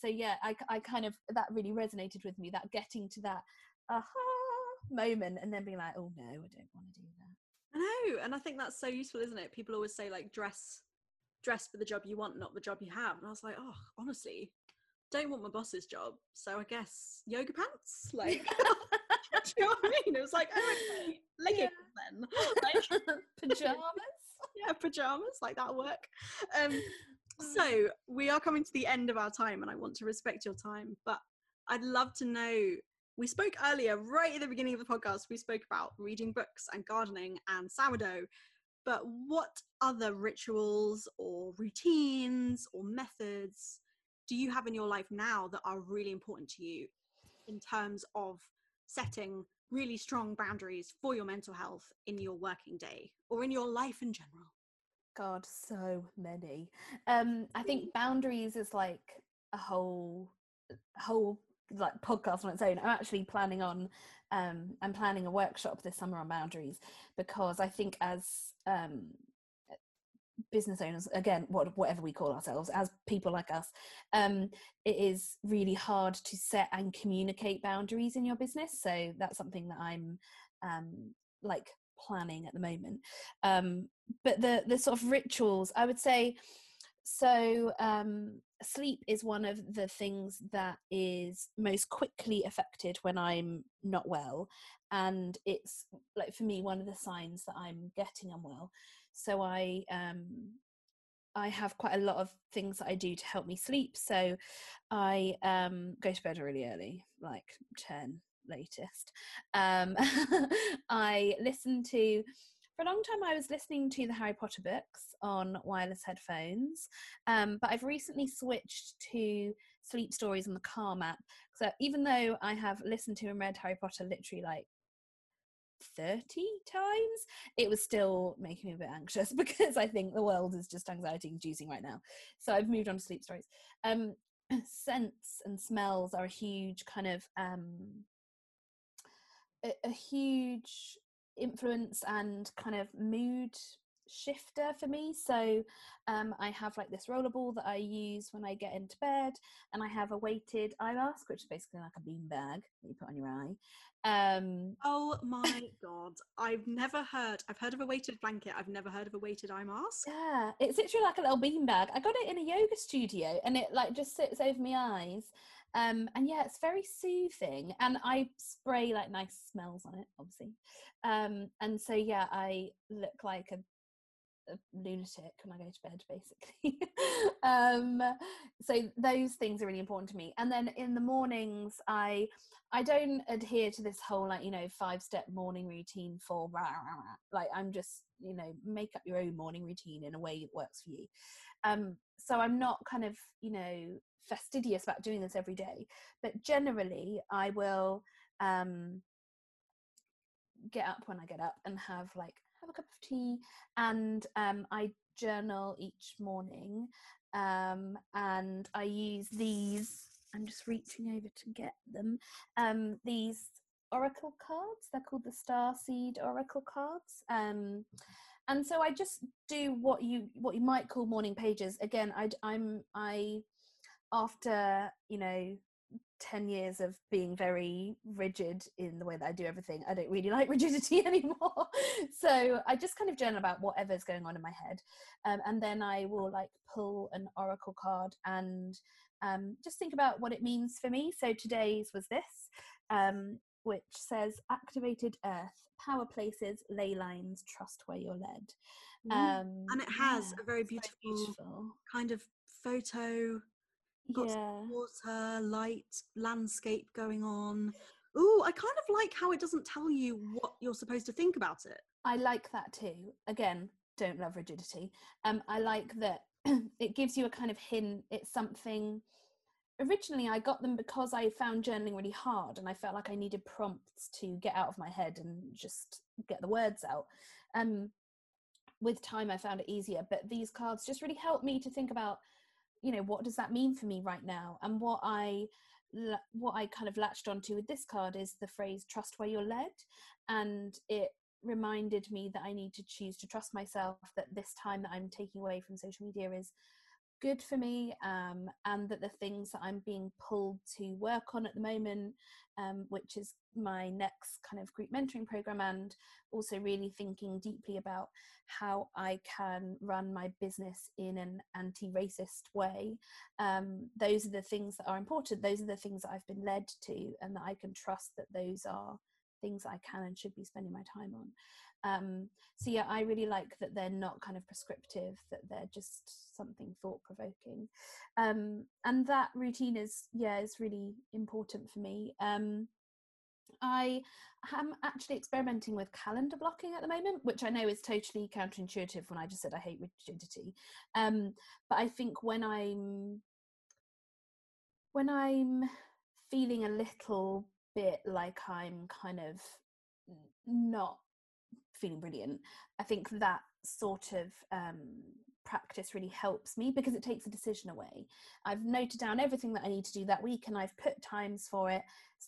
so yeah, I I kind of that really resonated with me that getting to that aha moment and then being like, oh no, I don't want to do that. i know and i think that's so useful isn't it people always say like dress dress for the job you want not the job you have. And i was like oh honestly don't want my boss's job. So i guess yoga pants? Like do you know what i mean? It was like oh okay, leggings then. Like Pajamas. yeah pajamas like that'll work. Um so we are coming to the end of our time and i want to respect your time but i'd love to know we spoke earlier right at the beginning of the podcast we spoke about reading books and gardening and sourdough but what other rituals or routines or methods do you have in your life now that are really important to you in terms of setting really strong boundaries for your mental health in your working day or in your life in general God, so many. Um, I think boundaries is like a whole, whole like podcast on its own. I'm actually planning on, um, I'm planning a workshop this summer on boundaries because I think as um, business owners again what, whatever we call ourselves as people like us um, it is really hard to set and communicate boundaries in your business. So that's something that i'm um, like planning at the moment. Um, but the the sort of rituals i would say so um, sleep is one of the things that is most quickly affected when i'm not well and it's like for me one of the signs that i'm getting unwell. So i um i have quite a lot of things that i do to help me sleep so i um go to bed really early like 10 latest. Um i listen to for a long time i was listening to the harry potter books on wireless headphones um, but i've recently switched to sleep stories on the calm app so even though i have listened to and read harry potter literally like 30 times it was still making me a bit anxious because i think the world is just anxiety inducing right now. So i've moved on to sleep stories. Um scents and smells are a huge kind of um a, a huge influence and kind of mood shifter for me. So um, I have like this rollerball that I use when I get into bed, and I have a weighted eye mask, which is basically like a bean bag that you put on your eye. Um, oh my god, I've never heard. I've heard of a weighted blanket. I've never heard of a weighted eye mask. Yeah, it's literally like a little bean bag. I got it in a yoga studio, and it like just sits over my eyes. Um, and yeah, it's very soothing, and I spray like nice smells on it, obviously. Um, and so yeah, I look like a a lunatic when I go to bed, basically. um, so those things are really important to me. And then in the mornings, I I don't adhere to this whole like you know five step morning routine for rah, rah, rah. like I'm just you know make up your own morning routine in a way that works for you. Um, so I'm not kind of you know fastidious about doing this every day, but generally I will um, get up when I get up and have like have a cup of tea, and um, I journal each morning. Um, and I use these. I'm just reaching over to get them. Um, these oracle cards. They're called the Star Seed Oracle cards. Um, and so I just do what you what you might call morning pages. Again, I, I'm I after you know 10 years of being very rigid in the way that I do everything, I don't really like rigidity anymore. so I just kind of journal about whatever's going on in my head. Um, and then I will like pull an oracle card and um, just think about what it means for me. So today's was this, um, which says activated earth, power places, ley lines, trust where you're led. Um, and it has yeah, a very beautiful, beautiful kind of photo got yeah. water, light, landscape going on. Ooh, I kind of like how it doesn't tell you what you're supposed to think about it. I like that too. Again, don't love rigidity. Um, I like that it gives you a kind of hint. It's something. Originally, I got them because I found journaling really hard, and I felt like I needed prompts to get out of my head and just get the words out. Um, with time, I found it easier, but these cards just really helped me to think about you know what does that mean for me right now? And what i what i kind of latched onto with this card is the phrase trust where you're led. And it reminded me that i need to choose to trust myself that this time that i'm taking away from social media is good for me um, and that the things that I'm being pulled to work on at the moment, um, which is my next kind of group mentoring program, and also really thinking deeply about how I can run my business in an anti racist way. Um, those are the things that are important. Those are the things that I've been led to, and that I can trust that those are things I can and should be spending my time on. Um, so yeah, I really like that they're not kind of prescriptive, that they're just something thought provoking. Um, and that routine is, yeah, is really important for me. Um, I am actually experimenting with calendar blocking at the moment, which I know is totally counterintuitive when I just said I hate rigidity. Um, but I think when I'm when I'm feeling a little bit like I'm kind of not feeling brilliant, I think that sort of um, practice really helps me because it takes a decision away. I've noted down everything that I need to do that week and I've put times for it.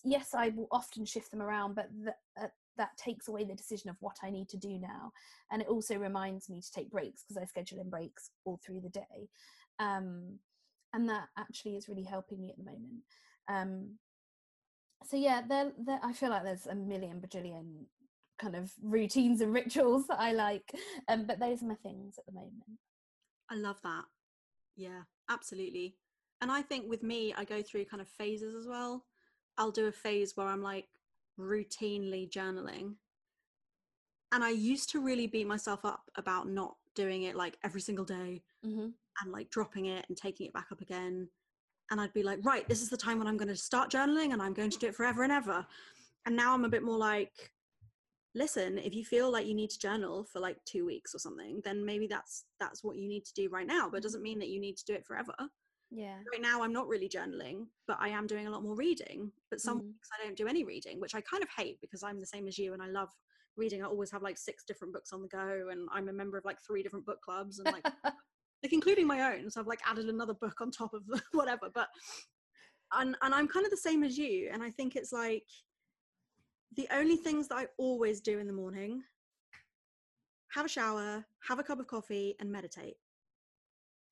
Yes, I will often shift them around, but the, uh, that takes away the decision of what I need to do now. And it also reminds me to take breaks because I schedule in breaks all through the day. Um, and that actually is really helping me at the moment. Um, so yeah, there, there, I feel like there's a million bajillion kind of routines and rituals that I like, um, but those are my things at the moment. I love that. Yeah, absolutely. And I think with me, I go through kind of phases as well. I'll do a phase where I'm like routinely journaling. And I used to really beat myself up about not doing it like every single day mm-hmm. and like dropping it and taking it back up again. And I'd be like, right, this is the time when I'm going to start journaling and I'm going to do it forever and ever. And now I'm a bit more like, listen, if you feel like you need to journal for like two weeks or something, then maybe that's that's what you need to do right now. But it doesn't mean that you need to do it forever. Yeah. Right now, I'm not really journaling, but I am doing a lot more reading. But some Mm. weeks I don't do any reading, which I kind of hate because I'm the same as you and I love reading. I always have like six different books on the go, and I'm a member of like three different book clubs and like like including my own. So I've like added another book on top of whatever. But and and I'm kind of the same as you, and I think it's like the only things that I always do in the morning: have a shower, have a cup of coffee, and meditate.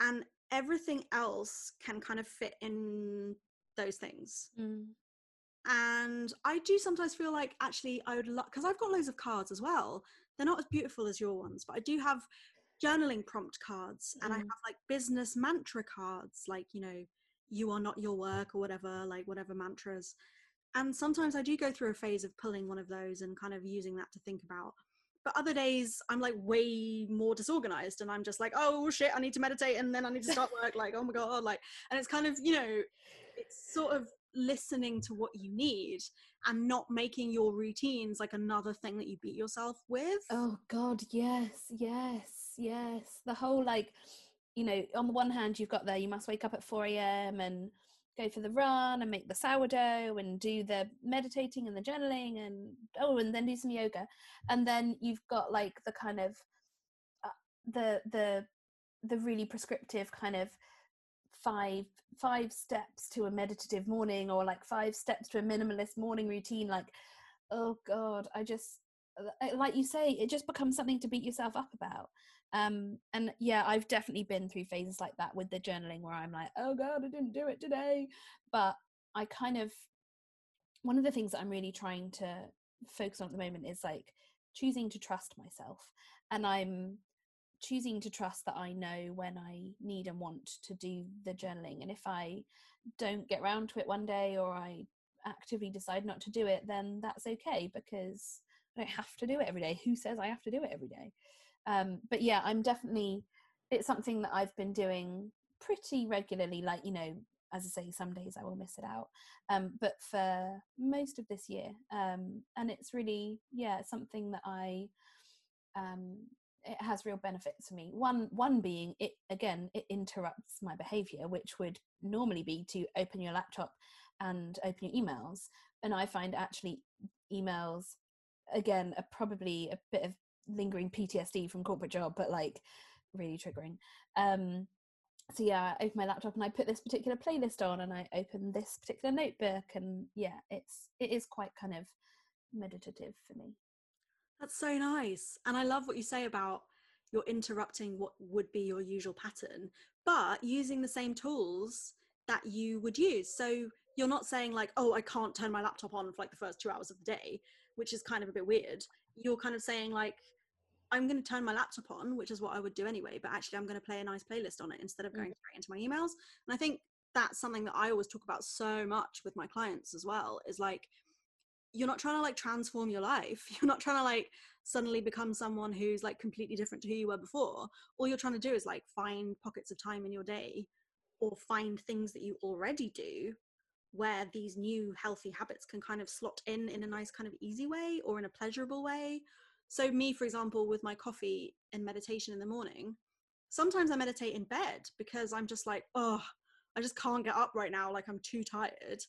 And everything else can kind of fit in those things. Mm. And I do sometimes feel like actually I would love because I've got loads of cards as well. They're not as beautiful as your ones, but I do have journaling prompt cards and I Mm. have like business mantra cards, like, you know, you are not your work or whatever, like whatever mantras. And sometimes I do go through a phase of pulling one of those and kind of using that to think about. But other days I'm like way more disorganized and I'm just like, oh shit, I need to meditate and then I need to start work. Like, oh my God. Like, and it's kind of, you know, it's sort of listening to what you need and not making your routines like another thing that you beat yourself with. Oh God, yes, yes, yes. The whole like, you know, on the one hand, you've got there, you must wake up at 4 a.m. and go for the run and make the sourdough and do the meditating and the journaling and oh, and then do some yoga. And then you've got like the kind of uh, the the the really prescriptive kind of five five steps to a meditative morning or like five steps to a minimalist morning routine like oh god i just like you say it just becomes something to beat yourself up about. Um and yeah i've definitely been through phases like that with the journaling where i'm like oh god i didn't do it today. But i kind of one of the things that i'm really trying to focus on at the moment is like choosing to trust myself. And i'm choosing to trust that I know when I need and want to do the journaling. And if I don't get around to it one day or I actively decide not to do it, then that's okay because I don't have to do it every day. Who says I have to do it every day? Um, but yeah, I'm definitely, it's something that I've been doing pretty regularly. Like, you know, as I say, some days I will miss it out. Um, but for most of this year, um, and it's really, yeah, something that I, um, it has real benefits for me one one being it again it interrupts my behavior which would normally be to open your laptop and open your emails and i find actually emails again are probably a bit of lingering ptsd from corporate job but like really triggering um so yeah i open my laptop and i put this particular playlist on and i open this particular notebook and yeah it's it is quite kind of meditative for me That's so nice. And I love what you say about you're interrupting what would be your usual pattern, but using the same tools that you would use. So you're not saying, like, oh, I can't turn my laptop on for like the first two hours of the day, which is kind of a bit weird. You're kind of saying, like, I'm going to turn my laptop on, which is what I would do anyway, but actually, I'm going to play a nice playlist on it instead of Mm. going straight into my emails. And I think that's something that I always talk about so much with my clients as well is like, you're not trying to like transform your life. You're not trying to like suddenly become someone who's like completely different to who you were before. All you're trying to do is like find pockets of time in your day or find things that you already do where these new healthy habits can kind of slot in in a nice kind of easy way or in a pleasurable way. So me for example with my coffee and meditation in the morning, sometimes I meditate in bed because I'm just like, oh, I just can't get up right now like I'm too tired.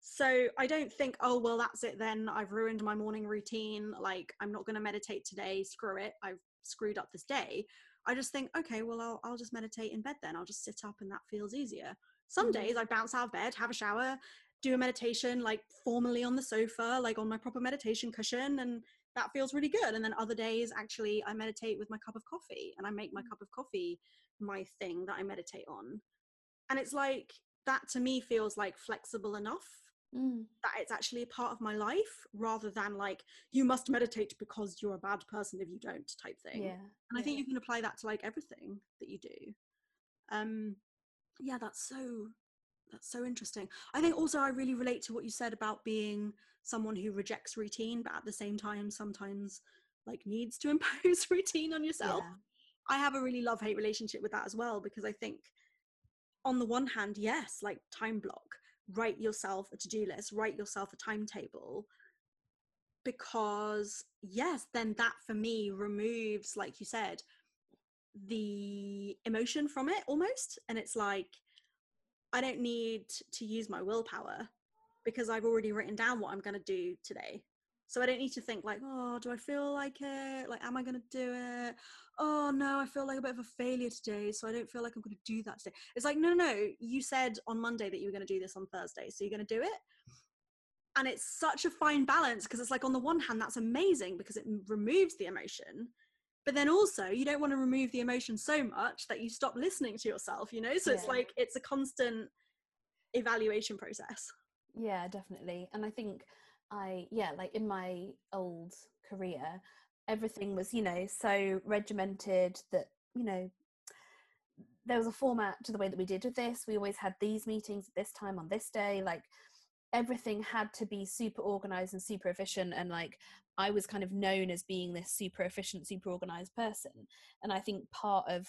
So I don't think, oh, well, that's it then. I've ruined my morning routine. Like, I'm not going to meditate today. Screw it. I've screwed up this day. I just think, okay, well, I'll, I'll just meditate in bed then. I'll just sit up and that feels easier. Some Mhm. days I bounce out of bed, have a shower, do a meditation like formally on the sofa, like on my proper meditation cushion, and that feels really good. And then other days, actually, I meditate with my cup of coffee and I make my Mm. cup of coffee my thing that I meditate on. And it's like that to me feels like flexible enough Mm. that it's actually a part of my life rather than like you must meditate because you're a bad person if you don't type thing. Yeah. And I think you can apply that to like everything that you do. Um yeah, that's so that's so interesting. I think also I really relate to what you said about being someone who rejects routine but at the same time sometimes like needs to impose routine on yourself. Yeah. I have a really love hate relationship with that as well because I think on the one hand, yes, like time block, write yourself a to-do list, write yourself a timetable because yes, then that for me removes like you said the emotion from it almost and it's like I don't need to use my willpower because I've already written down what I'm going to do today. So I don't need to think like, oh, do I feel like it? Like, am I going to do it? Oh no, I feel like a bit of a failure today, so I don't feel like I'm going to do that today. It's like, no, no, you said on Monday that you were going to do this on Thursday, so you're going to do it. And it's such a fine balance because it's like, on the one hand, that's amazing because it removes the emotion, but then also you don't want to remove the emotion so much that you stop listening to yourself, you know? So it's like it's a constant evaluation process. Yeah, definitely. And I think I, yeah, like in my old career, everything was, you know, so regimented that, you know, there was a format to the way that we did with this. We always had these meetings at this time on this day. Like everything had to be super organized and super efficient. And like I was kind of known as being this super efficient, super organized person. And I think part of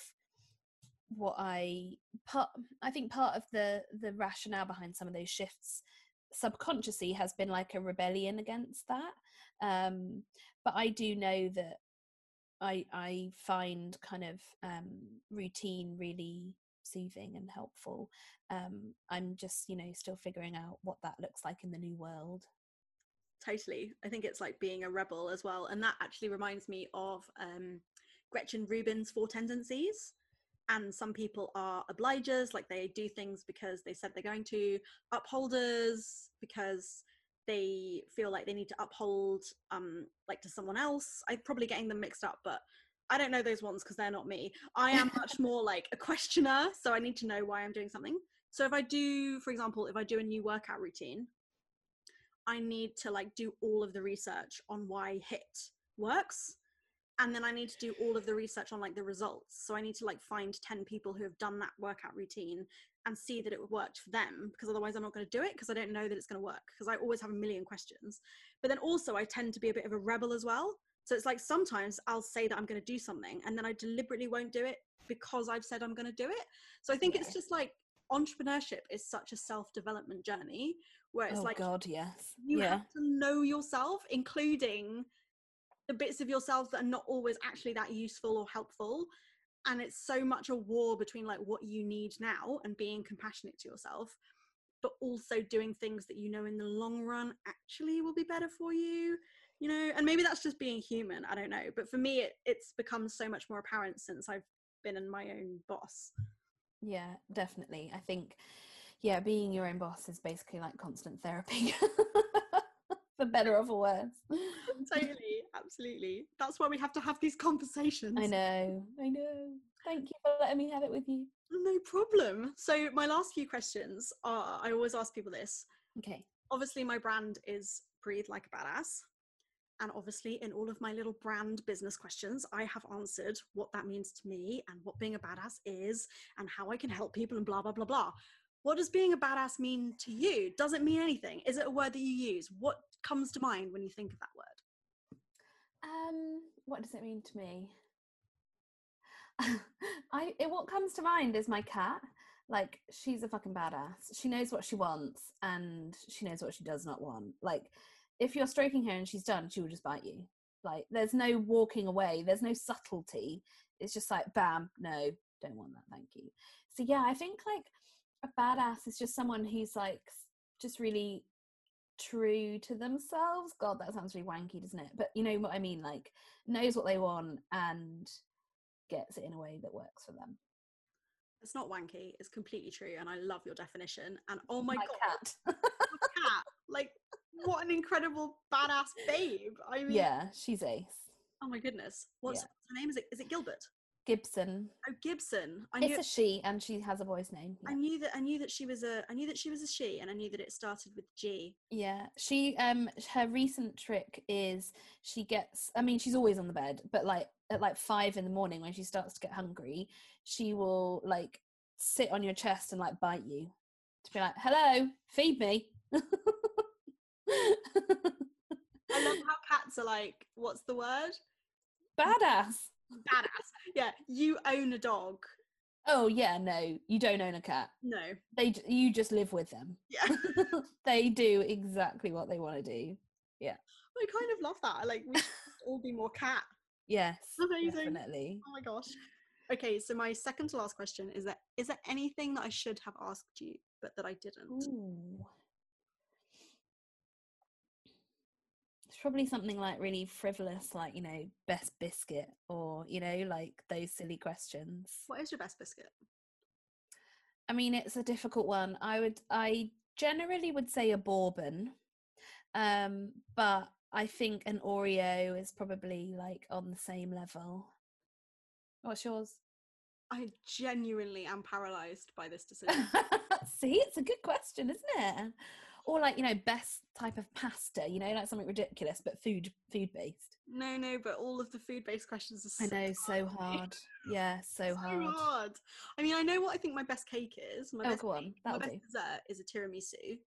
what I part I think part of the the rationale behind some of those shifts subconsciously has been like a rebellion against that. Um, but I do know that I I find kind of um, routine really soothing and helpful. Um, I'm just you know still figuring out what that looks like in the new world. Totally i think it's like being a rebel as well and that actually reminds me of um, gretchen rubin's four tendencies and some people are obligers like they do things because they said they're going to upholders because they feel like they need to uphold um like to someone else. I'm probably getting them mixed up but i don't know those ones because they're not me. I am much more like a questioner so i need to know why i'm doing something. So if i do for example if i do a new workout routine I need to like do all of the research on why HIIT works. And then I need to do all of the research on like the results. So I need to like find 10 people who have done that workout routine and see that it worked for them because otherwise I'm not going to do it because I don't know that it's going to work because I always have a million questions. But then also I tend to be a bit of a rebel as well. So it's like sometimes I'll say that I'm going to do something and then I deliberately won't do it because I've said I'm going to do it. So I think it's just like entrepreneurship is such a self-development journey where it's oh like God, yes. you yeah. have to know yourself, including the bits of yourself that are not always actually that useful or helpful. And it's so much a war between like what you need now and being compassionate to yourself, but also doing things that you know in the long run actually will be better for you. You know, and maybe that's just being human. I don't know. But for me, it, it's become so much more apparent since I've been in my own boss. Yeah, definitely. I think, yeah, being your own boss is basically like constant therapy, for better or for worse. totally, absolutely. That's why we have to have these conversations. I know, I know. Thank you for letting me have it with you. No problem. So, my last few questions are I always ask people this. Okay. Obviously, my brand is Breathe Like a Badass. And obviously, in all of my little brand business questions, I have answered what that means to me and what being a badass is and how I can help people and blah, blah, blah, blah. What does being a badass mean to you? Does it mean anything? Is it a word that you use? What comes to mind when you think of that word? Um, what does it mean to me? I it, what comes to mind is my cat. Like she's a fucking badass. She knows what she wants and she knows what she does not want. Like if you're stroking her and she's done, she will just bite you. Like there's no walking away. There's no subtlety. It's just like bam, no, don't want that. Thank you. So yeah, I think like a badass is just someone who's like just really true to themselves. God, that sounds really wanky, doesn't it? But you know what I mean? Like knows what they want and gets it in a way that works for them. It's not wanky. It's completely true, and I love your definition. And oh my, My god, cat. cat! Like, what an incredible badass babe! I mean, yeah, she's ace. Oh my goodness, what's Yeah. her name? Is it is it Gilbert? Gibson. Oh, Gibson. I knew. It's a she, and she has a boy's name. I knew that. I knew that she was a. I knew that she was a she, and I knew that it started with G. Yeah, she um her recent trick is she gets I mean she's always on the bed, but like at like 5 in the morning when she starts to get hungry, she will like sit on your chest and like bite you. To be like, "Hello, feed me." I love how cats are like. What's the word? Badass. Badass. Yeah, you own a dog. Oh yeah, no, you don't own a cat. No. They you just live with them. Yeah. they do exactly what they want to do. Yeah, I kind of love that. Like we should all be more cat. Yes, Amazing. definitely. Oh my gosh. Okay, so my second to last question is that is there anything that I should have asked you but that I didn't? Ooh. Probably something like really frivolous, like, you know, best biscuit or, you know, like those silly questions. What is your best biscuit? I mean, it's a difficult one. I would, I generally would say a bourbon, um, but I think an Oreo is probably like on the same level. What's yours? I genuinely am paralyzed by this decision. See, it's a good question, isn't it? Or like, you know, best type of pasta, you know, like something ridiculous but food food based. no, no, but all of the food-based questions are I so know, so hard. Yeah, so So hard. hard. I mean, I know what I think my best cake is. My Oh, best go on, cake- my that'll best dessert is a tiramisu.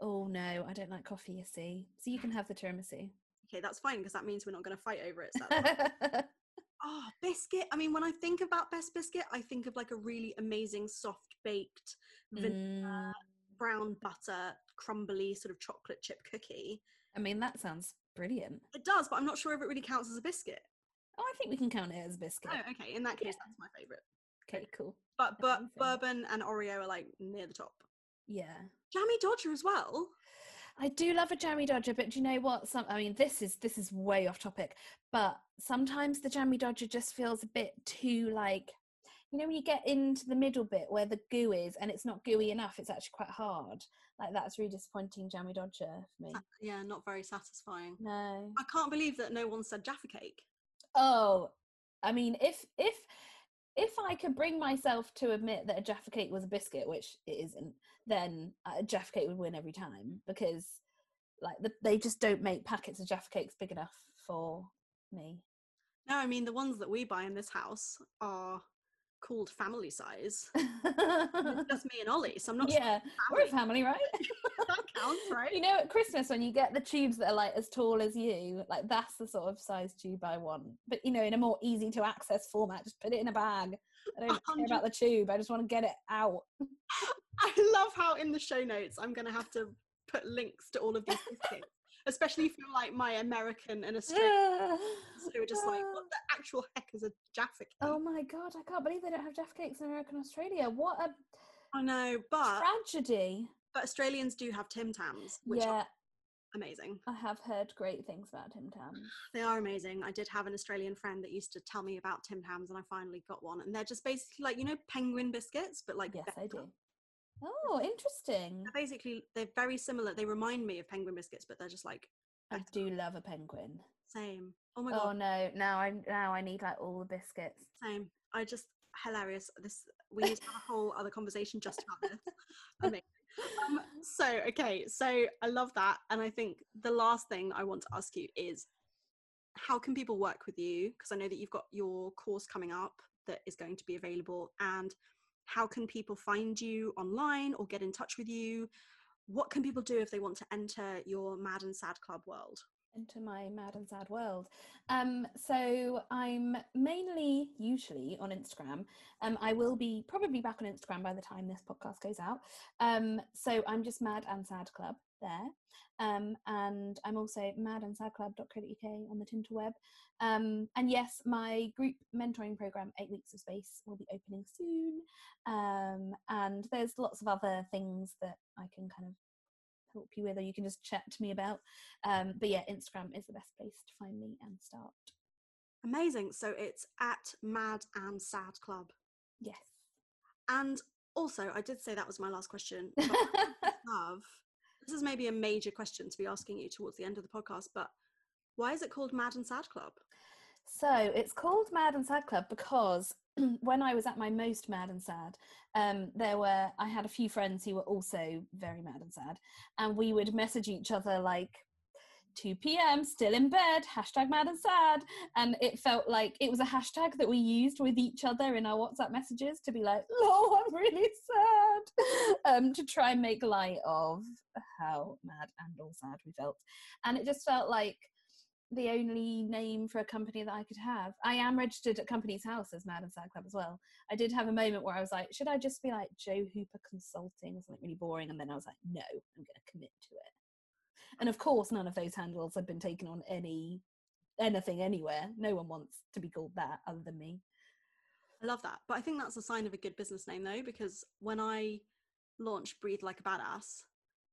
Oh no, I don't like coffee, you see. So you can have the tiramisu. Okay, that's fine because that means we're not going to fight over it. So. Oh, biscuit. I mean, when I think about best biscuit, I think of like a really amazing soft baked vanilla, Mm, brown butter, crumbly sort of chocolate chip cookie. I mean, that sounds brilliant. It does, but I'm not sure if it really counts as a biscuit. Oh, I think we can count it as a biscuit. Oh, okay. In that case, Yeah. that's my favorite. Okay, cool. But but Amazing. bourbon and Oreo are like near the top. Yeah. Jammy Dodger as well. I do love a jammy dodger, but do you know what? Some I mean, this is this is way off topic, but sometimes the jammy dodger just feels a bit too like, you know, when you get into the middle bit where the goo is, and it's not gooey enough. It's actually quite hard. Like that's really disappointing, jammy dodger for me. Uh, yeah, not very satisfying. No. I can't believe that no one said Jaffa cake. Oh, I mean, if if if I could bring myself to admit that a Jaffa cake was a biscuit, which it isn't, then uh, a Jaffa cake would win every time because like the, they just don't make packets of Jaffa cakes big enough for me. No, I mean the ones that we buy in this house are called family size. It's just me and Ollie, so I'm not yeah, we're a family. right? that counts, right? you know, at Christmas when you get the tubes that are like as tall as you, like that's the sort of size tube I want. But you know, in a more easy to access format, just put it in a bag. I don't care about the tube. I just want to get it out. I love how in the show notes I'm going to have to put links to all of these biscuits, especially for like my American and Australian who are just like, what the actual heck is a Jaffa cake? Oh my god, I can't believe they don't have Jaffa cakes in America and Australia. What a I know, but tragedy. but Australians do have Tim Tams, which Yeah, are amazing. I have heard great things about Tim Tams. They are amazing. I did have an Australian friend that used to tell me about Tim Tams, and I finally got one. And they're just basically like you know penguin biscuits, but like Yes, I do. Oh, interesting. They're basically they're very similar. They remind me of penguin biscuits, but they're just like I do love a penguin. same. Oh my god. Oh god, no, now I now I need like all the biscuits. same. I just hilarious. This we need to have a whole other conversation just about this. Amazing. Um, so okay, so I love that, and I think the last thing I want to ask you is, how can people work with you? Because I know that you've got your course coming up that is going to be available, and how can people find you online or get in touch with you? What can people do if they want to enter your Mad and Sad Club world? into my mad and sad world. Um, so I'm mainly usually on Instagram. Um, I will be probably back on Instagram by the time this podcast goes out. Um, so I'm just Mad and Sad Club there. Um, and I'm also mad and sadclub.co.uk on the Tinterweb. Um, and yes, my group mentoring program, Eight Weeks of Space, will be opening soon. Um, and there's lots of other things that I can kind of help you with or you can just chat to me about um, but yeah, Instagram is the best place to find me and start. Amazing. So it's at Mad and Sad Club. Yes. And also, I did say that was my last question. Have this is maybe a major question to be asking you towards the end of the podcast, but why is it called Mad and Sad Club? So it's called Mad and Sad Club because when I was at my most mad and sad, um, there were I had a few friends who were also very mad and sad, and we would message each other like 2 p.m. still in bed, hashtag mad and sad. And it felt like it was a hashtag that we used with each other in our WhatsApp messages to be like, oh, I'm really sad, um, to try and make light of how mad and all sad we felt. And it just felt like the only name for a company that I could have. I am registered at Companies House as Mad and Sad Club as well. I did have a moment where I was like, should I just be like Jo Hooper Consulting or something really boring? And then I was like, no, I'm going to commit to it. And of course, none of those handles have been taken on any anything anywhere. No one wants to be called that other than me. I love that. But I think that's a sign of a good business name though, because when I launched Breathe Like a Badass,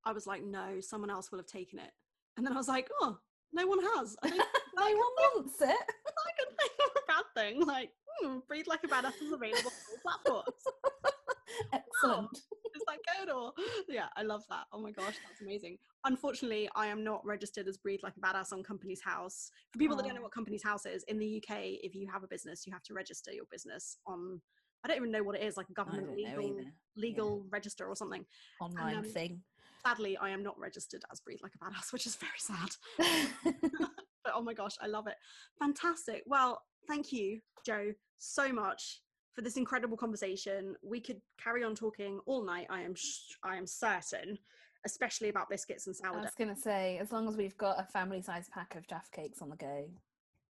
I was like, no, someone else will have taken it. And then I was like, oh, no one has. No one wants it. I can think of a bad thing. Like, hmm, Breathe Like a Badass is available on all platforms. Excellent. Wow. Is that good or yeah, I love that. Oh my gosh, that's amazing. Unfortunately, I am not registered as Breathe Like a Badass on Companies House. For people that don't know Oh. what Companies House is, in the UK, if you have a business, you have to register your business on I don't even know what it is, like a government legal legal register or something. Online um, thing. Sadly, I am not registered as Breathe Like a Badass, which is very sad. but oh my gosh, I love it. Fantastic. Well, thank you, Jo, so much for this incredible conversation. We could carry on talking all night. I am, sh- I am certain, especially about biscuits and I sourdough. was going to say, as long as we've got a family sized pack of Jaffa cakes on the go.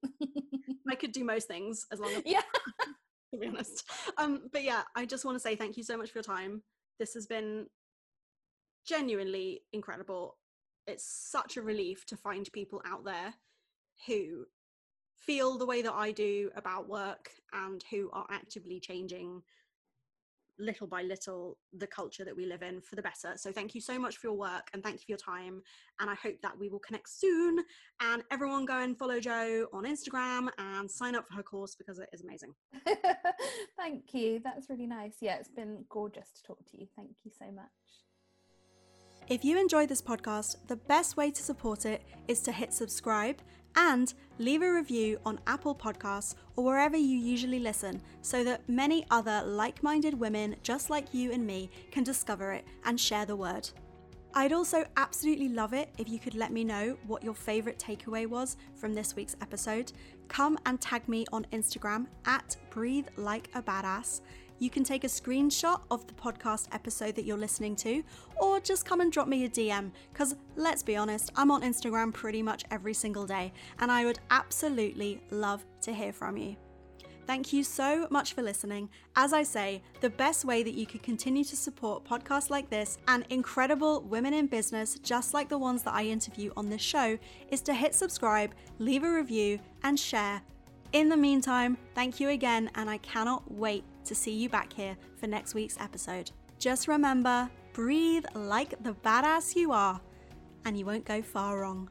I could do most things as long as, yeah. to be honest. Um, but yeah, I just want to say thank you so much for your time. This has been genuinely incredible. It's such a relief to find people out there who feel the way that I do about work and who are actively changing little by little the culture that we live in for the better. So thank you so much for your work and thank you for your time. And I hope that we will connect soon. And everyone go and follow Jo on Instagram and sign up for her course because it is amazing. Thank you. That's really nice. Yeah, it's been gorgeous to talk to you. Thank you so much. If you enjoy this podcast, the best way to support it is to hit subscribe and leave a review on Apple Podcasts or wherever you usually listen so that many other like minded women just like you and me can discover it and share the word. I'd also absolutely love it if you could let me know what your favourite takeaway was from this week's episode. Come and tag me on Instagram at Breathe Like a Badass. You can take a screenshot of the podcast episode that you're listening to, or just come and drop me a DM, because let's be honest, I'm on Instagram pretty much every single day, and I would absolutely love to hear from you. Thank you so much for listening. As I say, the best way that you can continue to support podcasts like this and incredible women in business, just like the ones that I interview on this show, is to hit subscribe, leave a review, and share. In the meantime, thank you again, and I cannot wait to see you back here for next week's episode. Just remember breathe like the badass you are, and you won't go far wrong.